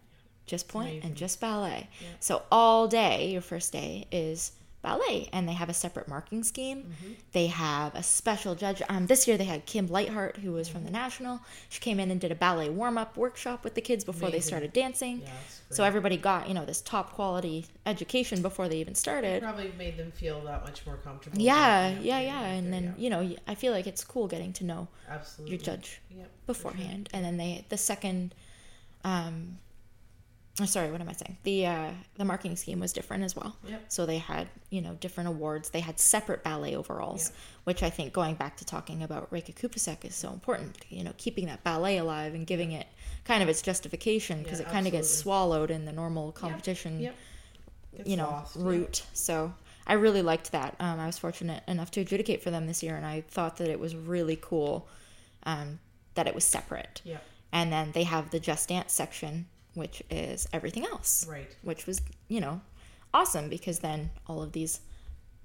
just point and just ballet. So all day your first day is ballet and they have a separate marking scheme. Mm-hmm. they have a special judge. Um, this year they had kim lightheart who was from the national. She came in and did a ballet warm-up workshop with the kids before they started dancing. Yeah, so everybody got you know this top quality education before they even started. Probably made them feel that much more comfortable. yeah yeah yeah. there, and then yeah. you know i feel like it's cool getting to know absolutely. your judge Yep. beforehand. And then they the second um sorry what am i saying? The uh the marking scheme was different as well. Yep. so they had you know different awards. They had separate ballet overalls Yeah. which i think going back to talking about reika kupasek is so important you know keeping that ballet alive and giving it kind of its justification because Yeah, it kind of gets swallowed in the normal competition Yep. You know lost, route. So i really liked that. Um, i was fortunate enough to adjudicate for them this year and i thought that it was really cool um, that it was separate. Yeah. and then they have the just dance section which is everything else Right. which was you know awesome because then all of these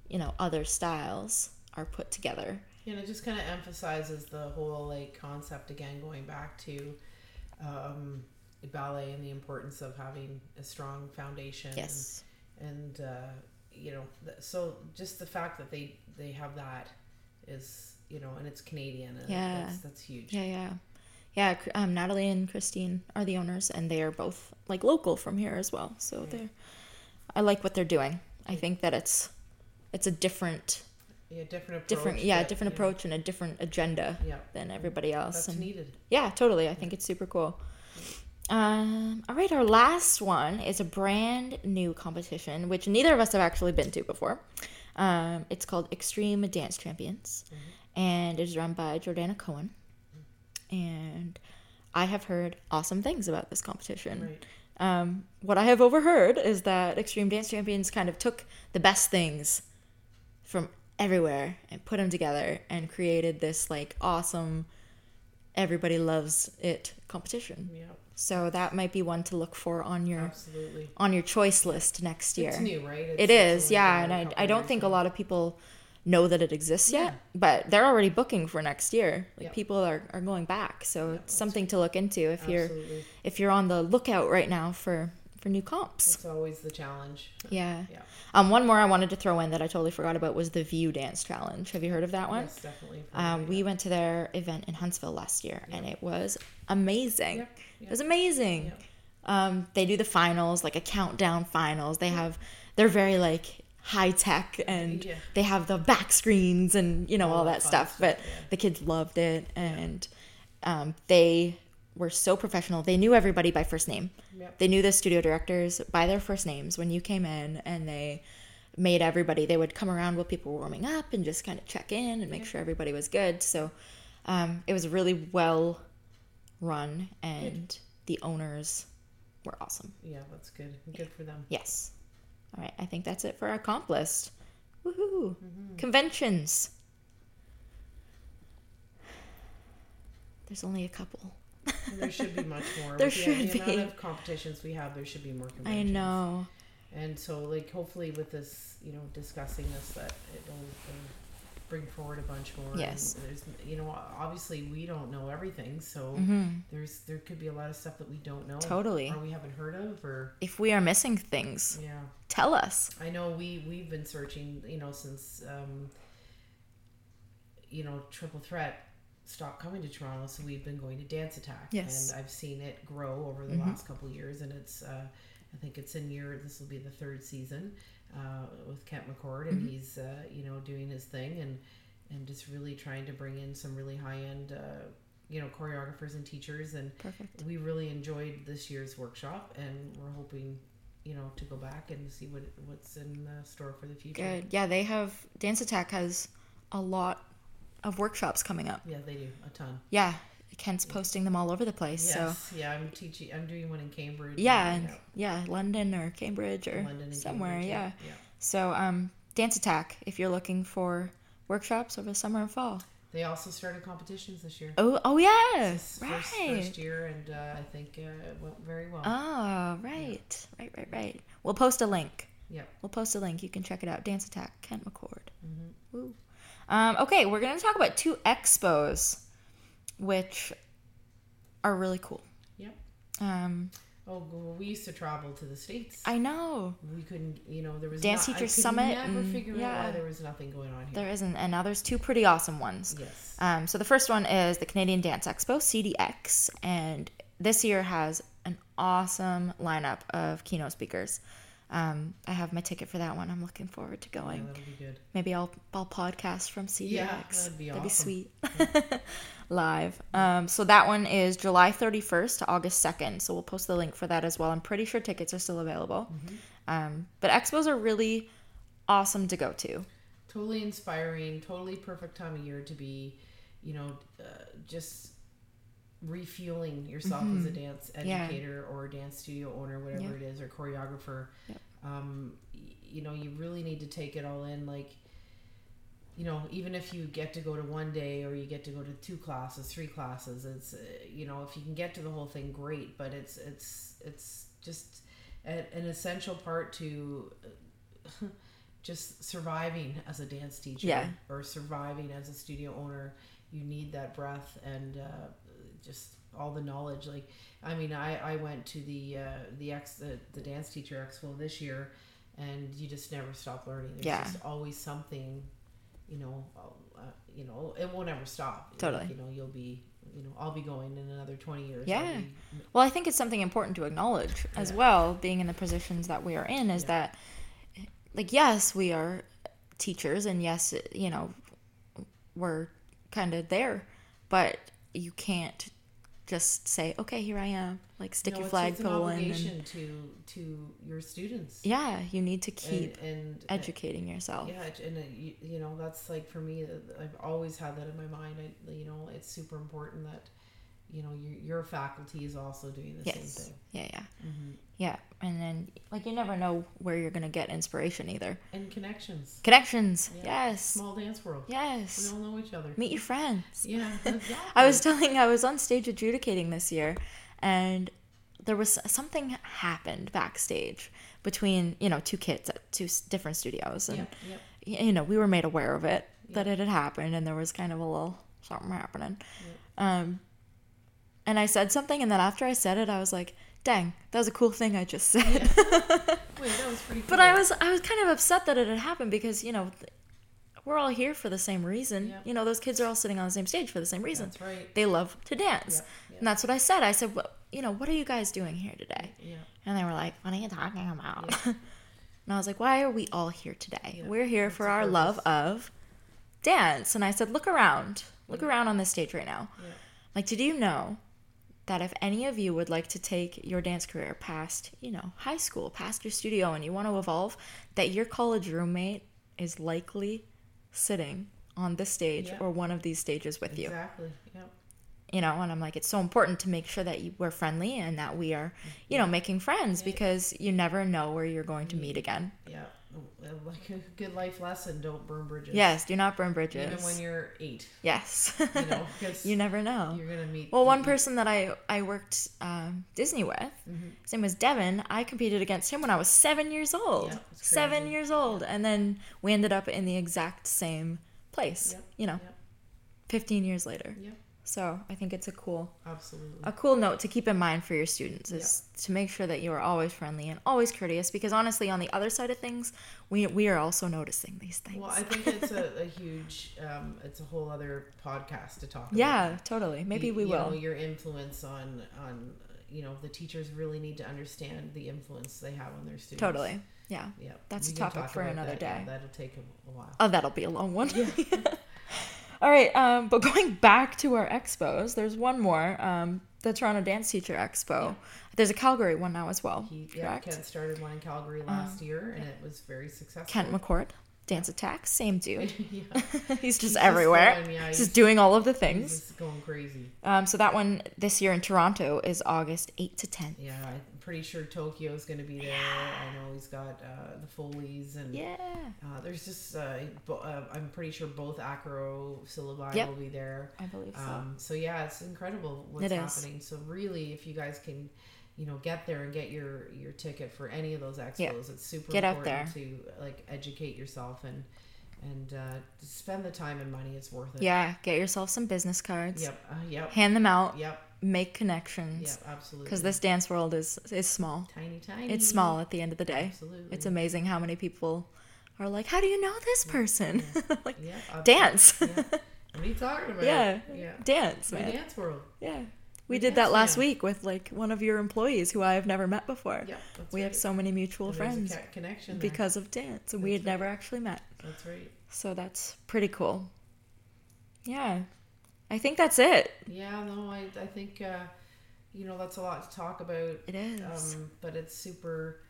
you know other styles are put together And it just kind of emphasizes the whole like concept again, going back to um, ballet and the importance of having a strong foundation. yes And, and uh, you know, so just the fact that they they have that is you know, and it's Canadian. And Yeah. That's, that's huge. yeah yeah Yeah, um, Natalie and Christine are the owners, and they are both like local from here as well. So they're, I like what they're doing. I think that it's, it's a different, Yeah, different approach. different, yeah, that, different know, approach and a different agenda Yeah. than everybody else. That's and needed. yeah, totally. I think it's super cool. Um, all right, our last one is a brand new competition, which neither of us have actually been to before. Um, it's called Extreme Dance Champions, and it is run by Jordana Cohen. And I have heard awesome things about this competition. Right. Um, what I have overheard is that Extreme Dance Champions kind of took the best things from everywhere and put them together and created this like awesome, everybody loves it competition. Yeah, So that might be one to look for on your absolutely. on your choice list next year. It's new, right? It's, it's yeah, and I, I don't think a lot of people know that it exists yet, but they're already booking for next year. Like Yeah. people are, are going back, so it's something to look into if you're if you're on the lookout right now for for new comps. It's always the challenge. Yeah. Yeah. Um, one more I wanted to throw in that I totally forgot about was the View Dance Challenge. Have you heard of that one? Yes, definitely. Um, we went to their event in Huntsville last year, and it was amazing. Yeah, It was amazing. Yeah. Um, they do the finals, like a countdown finals. They have, they're very like high tech, and Yeah. they have the back screens and you know all, All that stuff. stuff, But yeah. the kids loved it, and um, they were so professional. They knew everybody by first name. Yep. They knew the studio directors by their first names when you came in, and they made everybody. They would come around while people were warming up and just kind of check in and make sure everybody was good. So um, it was really well run, and the owners were awesome. Yeah, that's good. Good for them. Yes. All right, I think that's it for our comp list. Woohoo! Mm-hmm. Conventions. There's only a couple. There should be much more. There With the- should the be. amount of competitions we have, there should be more conventions. I know. And so, like, hopefully, with this, you know, discussing this, that it'll uh, bring forward a bunch more. and Yes. there's, you know, obviously we don't know everything, so there's there could be a lot of stuff that we don't know. Mm-hmm. Totally. Or we haven't heard of, or If we are missing things, yeah. tell us. I know we we've been searching, you know, since um, you know Triple Threat stopped coming to Toronto, so we've been going to Dance Attack, Yes. and I've seen it grow over the last couple of years, and it's uh, I think it's in year this will be the third season uh, with Kent McCord, and he's uh, you know doing his thing and and just really trying to bring in some really high end. Uh, you know, choreographers and teachers, and Perfect. we really enjoyed this year's workshop, and we're hoping, you know, to go back and see what what's in store for the future. Good. Yeah, they have Dance Attack has a lot of workshops coming up. Yeah, they do a ton. Yeah, Kent's posting them all over the place. So yeah, I'm teaching. I'm doing one in Cambridge. yeah, and, yeah, London or Cambridge or somewhere. Cambridge, yeah. yeah. So um, Dance Attack, if you're looking for workshops over summer and fall. They also started competitions this year. Oh, oh yeah, This right. First, year, and uh, I think uh, it went very well. Oh, right, right, right, right. We'll post a link. Yeah. We'll post a link. You can check it out. Dance Attack, Kent McCord. Mm-hmm. Um, okay, we're going to talk about two expos, which are really cool. Yep. Um, Oh, well, we used to travel to the states. I know we couldn't, you know, there was Dance Teachers could Summit Never and- figure out yeah. why there was nothing going on here. there isn't, and now there's two pretty awesome ones. Yes. Um, so the first one is the Canadian Dance Expo, CDX, and this year has an awesome lineup of keynote speakers. Um, I have my ticket for that one. I'm looking forward to yeah, going. be good. Maybe I'll I'll podcast from CDX. Yeah, that'd be awesome. sweet. Live. Um, so that one is July 31st to August 2nd. So we'll post the link for that as well. I'm pretty sure tickets are still available. Mm-hmm. Um, but expos are really awesome to go to. totally inspiring totally perfect time of year to be you know uh, just refueling yourself as a dance Mm-hmm. Yeah. educator or a dance studio owner whatever Yeah. it is or choreographer um, you know you really need to take it all in like you know even if you get to go to one day or you get to go to two classes three classes it's uh, you know if you can get to the whole thing great but it's it's it's just a, an essential part to uh, just surviving as a dance teacher Yeah. or surviving as a studio owner you need that breath and uh, just all the knowledge like i mean i, I went to the uh, the ex the, the dance teacher expo this year and you just never stop learning there's Yeah. just always something you know uh, you know it won't ever stop Totally. like, you know you'll be you know I'll be going in another twenty years. Yeah. be- Well, I think it's something important to acknowledge as well, being in the positions that we are in, is that, like, yes, we are teachers, and yes, you know, we're kind of there, but you can't just say, okay, here I am, like, stick No, your flagpole in. And, to to your students. yeah, you need to keep and, and educating yourself. Yeah, and uh, you, you know that's like for me. uh, I've always had that in my mind. I, you know, it's super important that you know your your faculty is also doing the Yes. same thing. Yeah, yeah. Mm-hmm. Yeah. And then, like, you never know where you're going to get inspiration either. And connections. Connections. Yeah. Yes. Small dance world. Yes. We all know each other. Meet your friends. Yeah. Exactly. I was telling, I was on stage adjudicating this year, and there was something happened backstage between, you know, two kids at two different studios. And, Yep. Yep. you know, we were made aware of it, that it had happened, and there was kind of a little something happening. Um, and I said something, and then after I said it, I was like, dang, that was a cool thing I just said. Wait, that was pretty. Cool. But I was I was kind of upset that it had happened because you know we're all here for the same reason. You know those kids are all sitting on the same stage for the same reason. That's right. They love to dance, and that's what I said. I said, "What you know? What are you guys doing here today?" Yeah. And they were like, "What are you talking about?" and I was like, "Why are we all here today? Yeah, We're here what's for our love of dance." And I said, "Look around. Look around on this stage right now. Yeah. Like, did you know?" That if any of you would like to take your dance career past, you know, high school, past your studio, and you want to evolve, that your college roommate is likely sitting on this stage or one of these stages with you Exactly. Yep. you know and i'm like it's so important to make sure that you, we're friendly and that we are you know making friends because you never know where you're going to meet mm-hmm. again Yeah. Like a good life lesson: don't burn bridges. yes do not burn bridges Even when you're eight, yes you know, you never know you're gonna meet. well one person that i i worked um, disney with Mm-hmm. his name was devin i competed against him when i was seven years old Yeah, seven years old and then we ended up in the exact same place Yep, you know yep. 15 years later Yep. So i think it's a cool Absolutely. a cool note to keep in mind for your students is to make sure that you are always friendly and always courteous because honestly on the other side of things we we are also noticing these things Well, I think it's a, a huge, um, it's a whole other podcast to talk about. yeah totally maybe You- we you will know, your influence on, on, you know, the teachers really need to understand the influence they have on their students. totally yeah Yeah. That's we a topic talk for another that. Yeah, day. that'll take a, a while. oh that'll be a long one all right um but going back to our expos there's one more um the toronto dance teacher expo there's a calgary one now as well He, yeah, correct Um, Kent started one in Calgary last year, and it was very successful. kent mccord dance attack same dude yeah. he's just just everywhere going, yeah, he's he's- just doing all of the things just going crazy. Um, so that one this year in Toronto is August 8 to 10. Yeah, pretty sure Tokyo's going to be there. I know he's got uh, the Foley's and Yeah. uh, there's just uh, bo- uh, I'm pretty sure both Acro Syllabi Yep. will be there. I believe so. Um, so yeah, it's incredible what's It is. happening. So really, if you guys can, you know, get there and get your your ticket for any of those expos, Yeah. it's super Get important to like educate yourself and and uh, spend the time and money. It's worth it. yeah, get yourself some business cards. Yep. Uh, yep. Hand them out. Yep. Make connections. Yep. Absolutely. Because this dance world is is small. tiny, tiny. It's small at the end of the day. Absolutely. It's amazing how many people are like, "How do you know this person?" like, Yeah. dance. Yeah. What are you talking about? yeah. Yeah. Dance, The man. dance world. Yeah. We The did that last man. week with like one of your employees who I have never met before. That's we right. have so many mutual And friends connection there. because of dance, and we had right. never actually met. That's right. So that's pretty cool. Yeah. I think that's it. Yeah, no, I, I think, uh, you know, that's a lot to talk about. It is. Um, but it's super,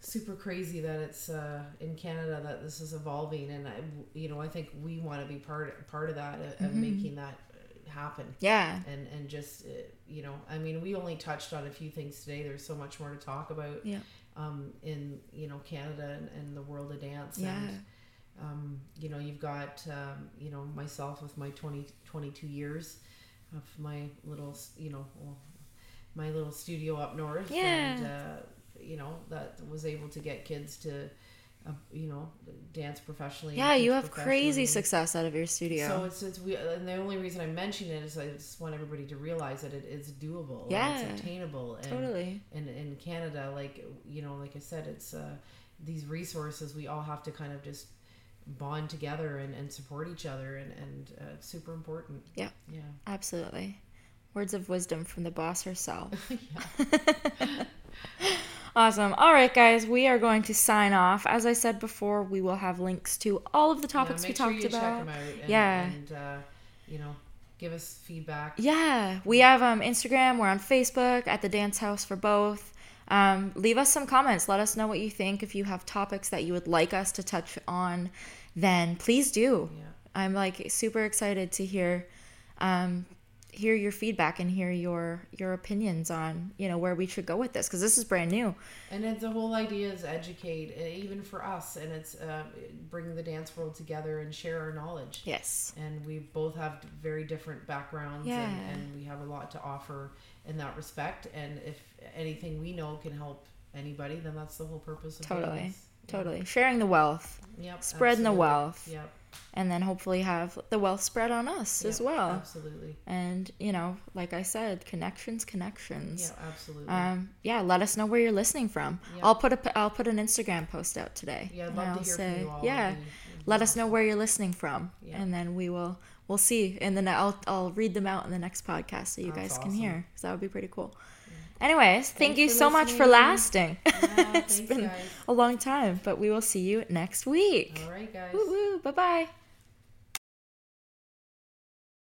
super crazy that it's uh, in Canada that this is evolving, and I, you know, I think we want to be part part of that of, of making that happen. yeah. And and just uh, you know, I mean, we only touched on a few things today. There's so much more to talk about. Yeah. Um, in you know Canada and, and the world of dance. Yeah. And, um, you know, you've got, um, you know, myself with my 20, 22 years of my little, you know, well, my little studio up north. And, Yeah. uh, you know, that was able to get kids to, uh, you know, dance professionally. Yeah, you have crazy success out of your studio. So it's, it's we, and the only reason I mention it is I just want everybody to realize that it is doable. and Yeah. it's attainable. And, totally. and in Canada, like you know, like I said, it's uh, these resources we all have to kind of just bond together and, and support each other and, and uh, it's super important Yeah. yeah Absolutely. Words of wisdom from the boss herself. Awesome. All right, guys, we are going to sign off. As I said before, we will have links to all of the topics yeah, we sure talked about. check them out and, Yeah. and uh, you know give us feedback Yeah, we have um, Instagram. We're on Facebook at the Dance Haus for both. Um, leave us some comments. Let us know what you think. If you have topics that you would like us to touch on, then please do. Yeah. I'm like super excited to hear, um, hear your feedback and hear your your opinions on you know where we should go with this because this is brand new. And it's, the whole idea is educate, uh, even for us, and it's uh, bring the dance world together and share our knowledge. Yes. And we both have very different backgrounds, Yeah. and, and we have a lot to offer in that respect. And if anything we know can help anybody, then that's the whole purpose of Totally. Totally. Sharing the wealth Yep. Spreading the wealth. Yep. and then hopefully have the wealth spread on us as well. Absolutely. And you know, like I said, connections, connections. Yeah. Absolutely. Um, yeah, let us know where you're listening from. Yeah. I'll put a I'll put an Instagram post out today. yeah. I'd and love I'll to hear say, from you all. yeah, it'd be let us know where you're listening from, and then we will we'll see. And then I'll I'll read them out in the next podcast so you That's guys can awesome. hear. Because that would be pretty cool. Anyways, thank you so much for lasting. Yeah, it's thanks, been guys. a long time, but we will see you next week. All right, guys. Woo woo! Bye bye.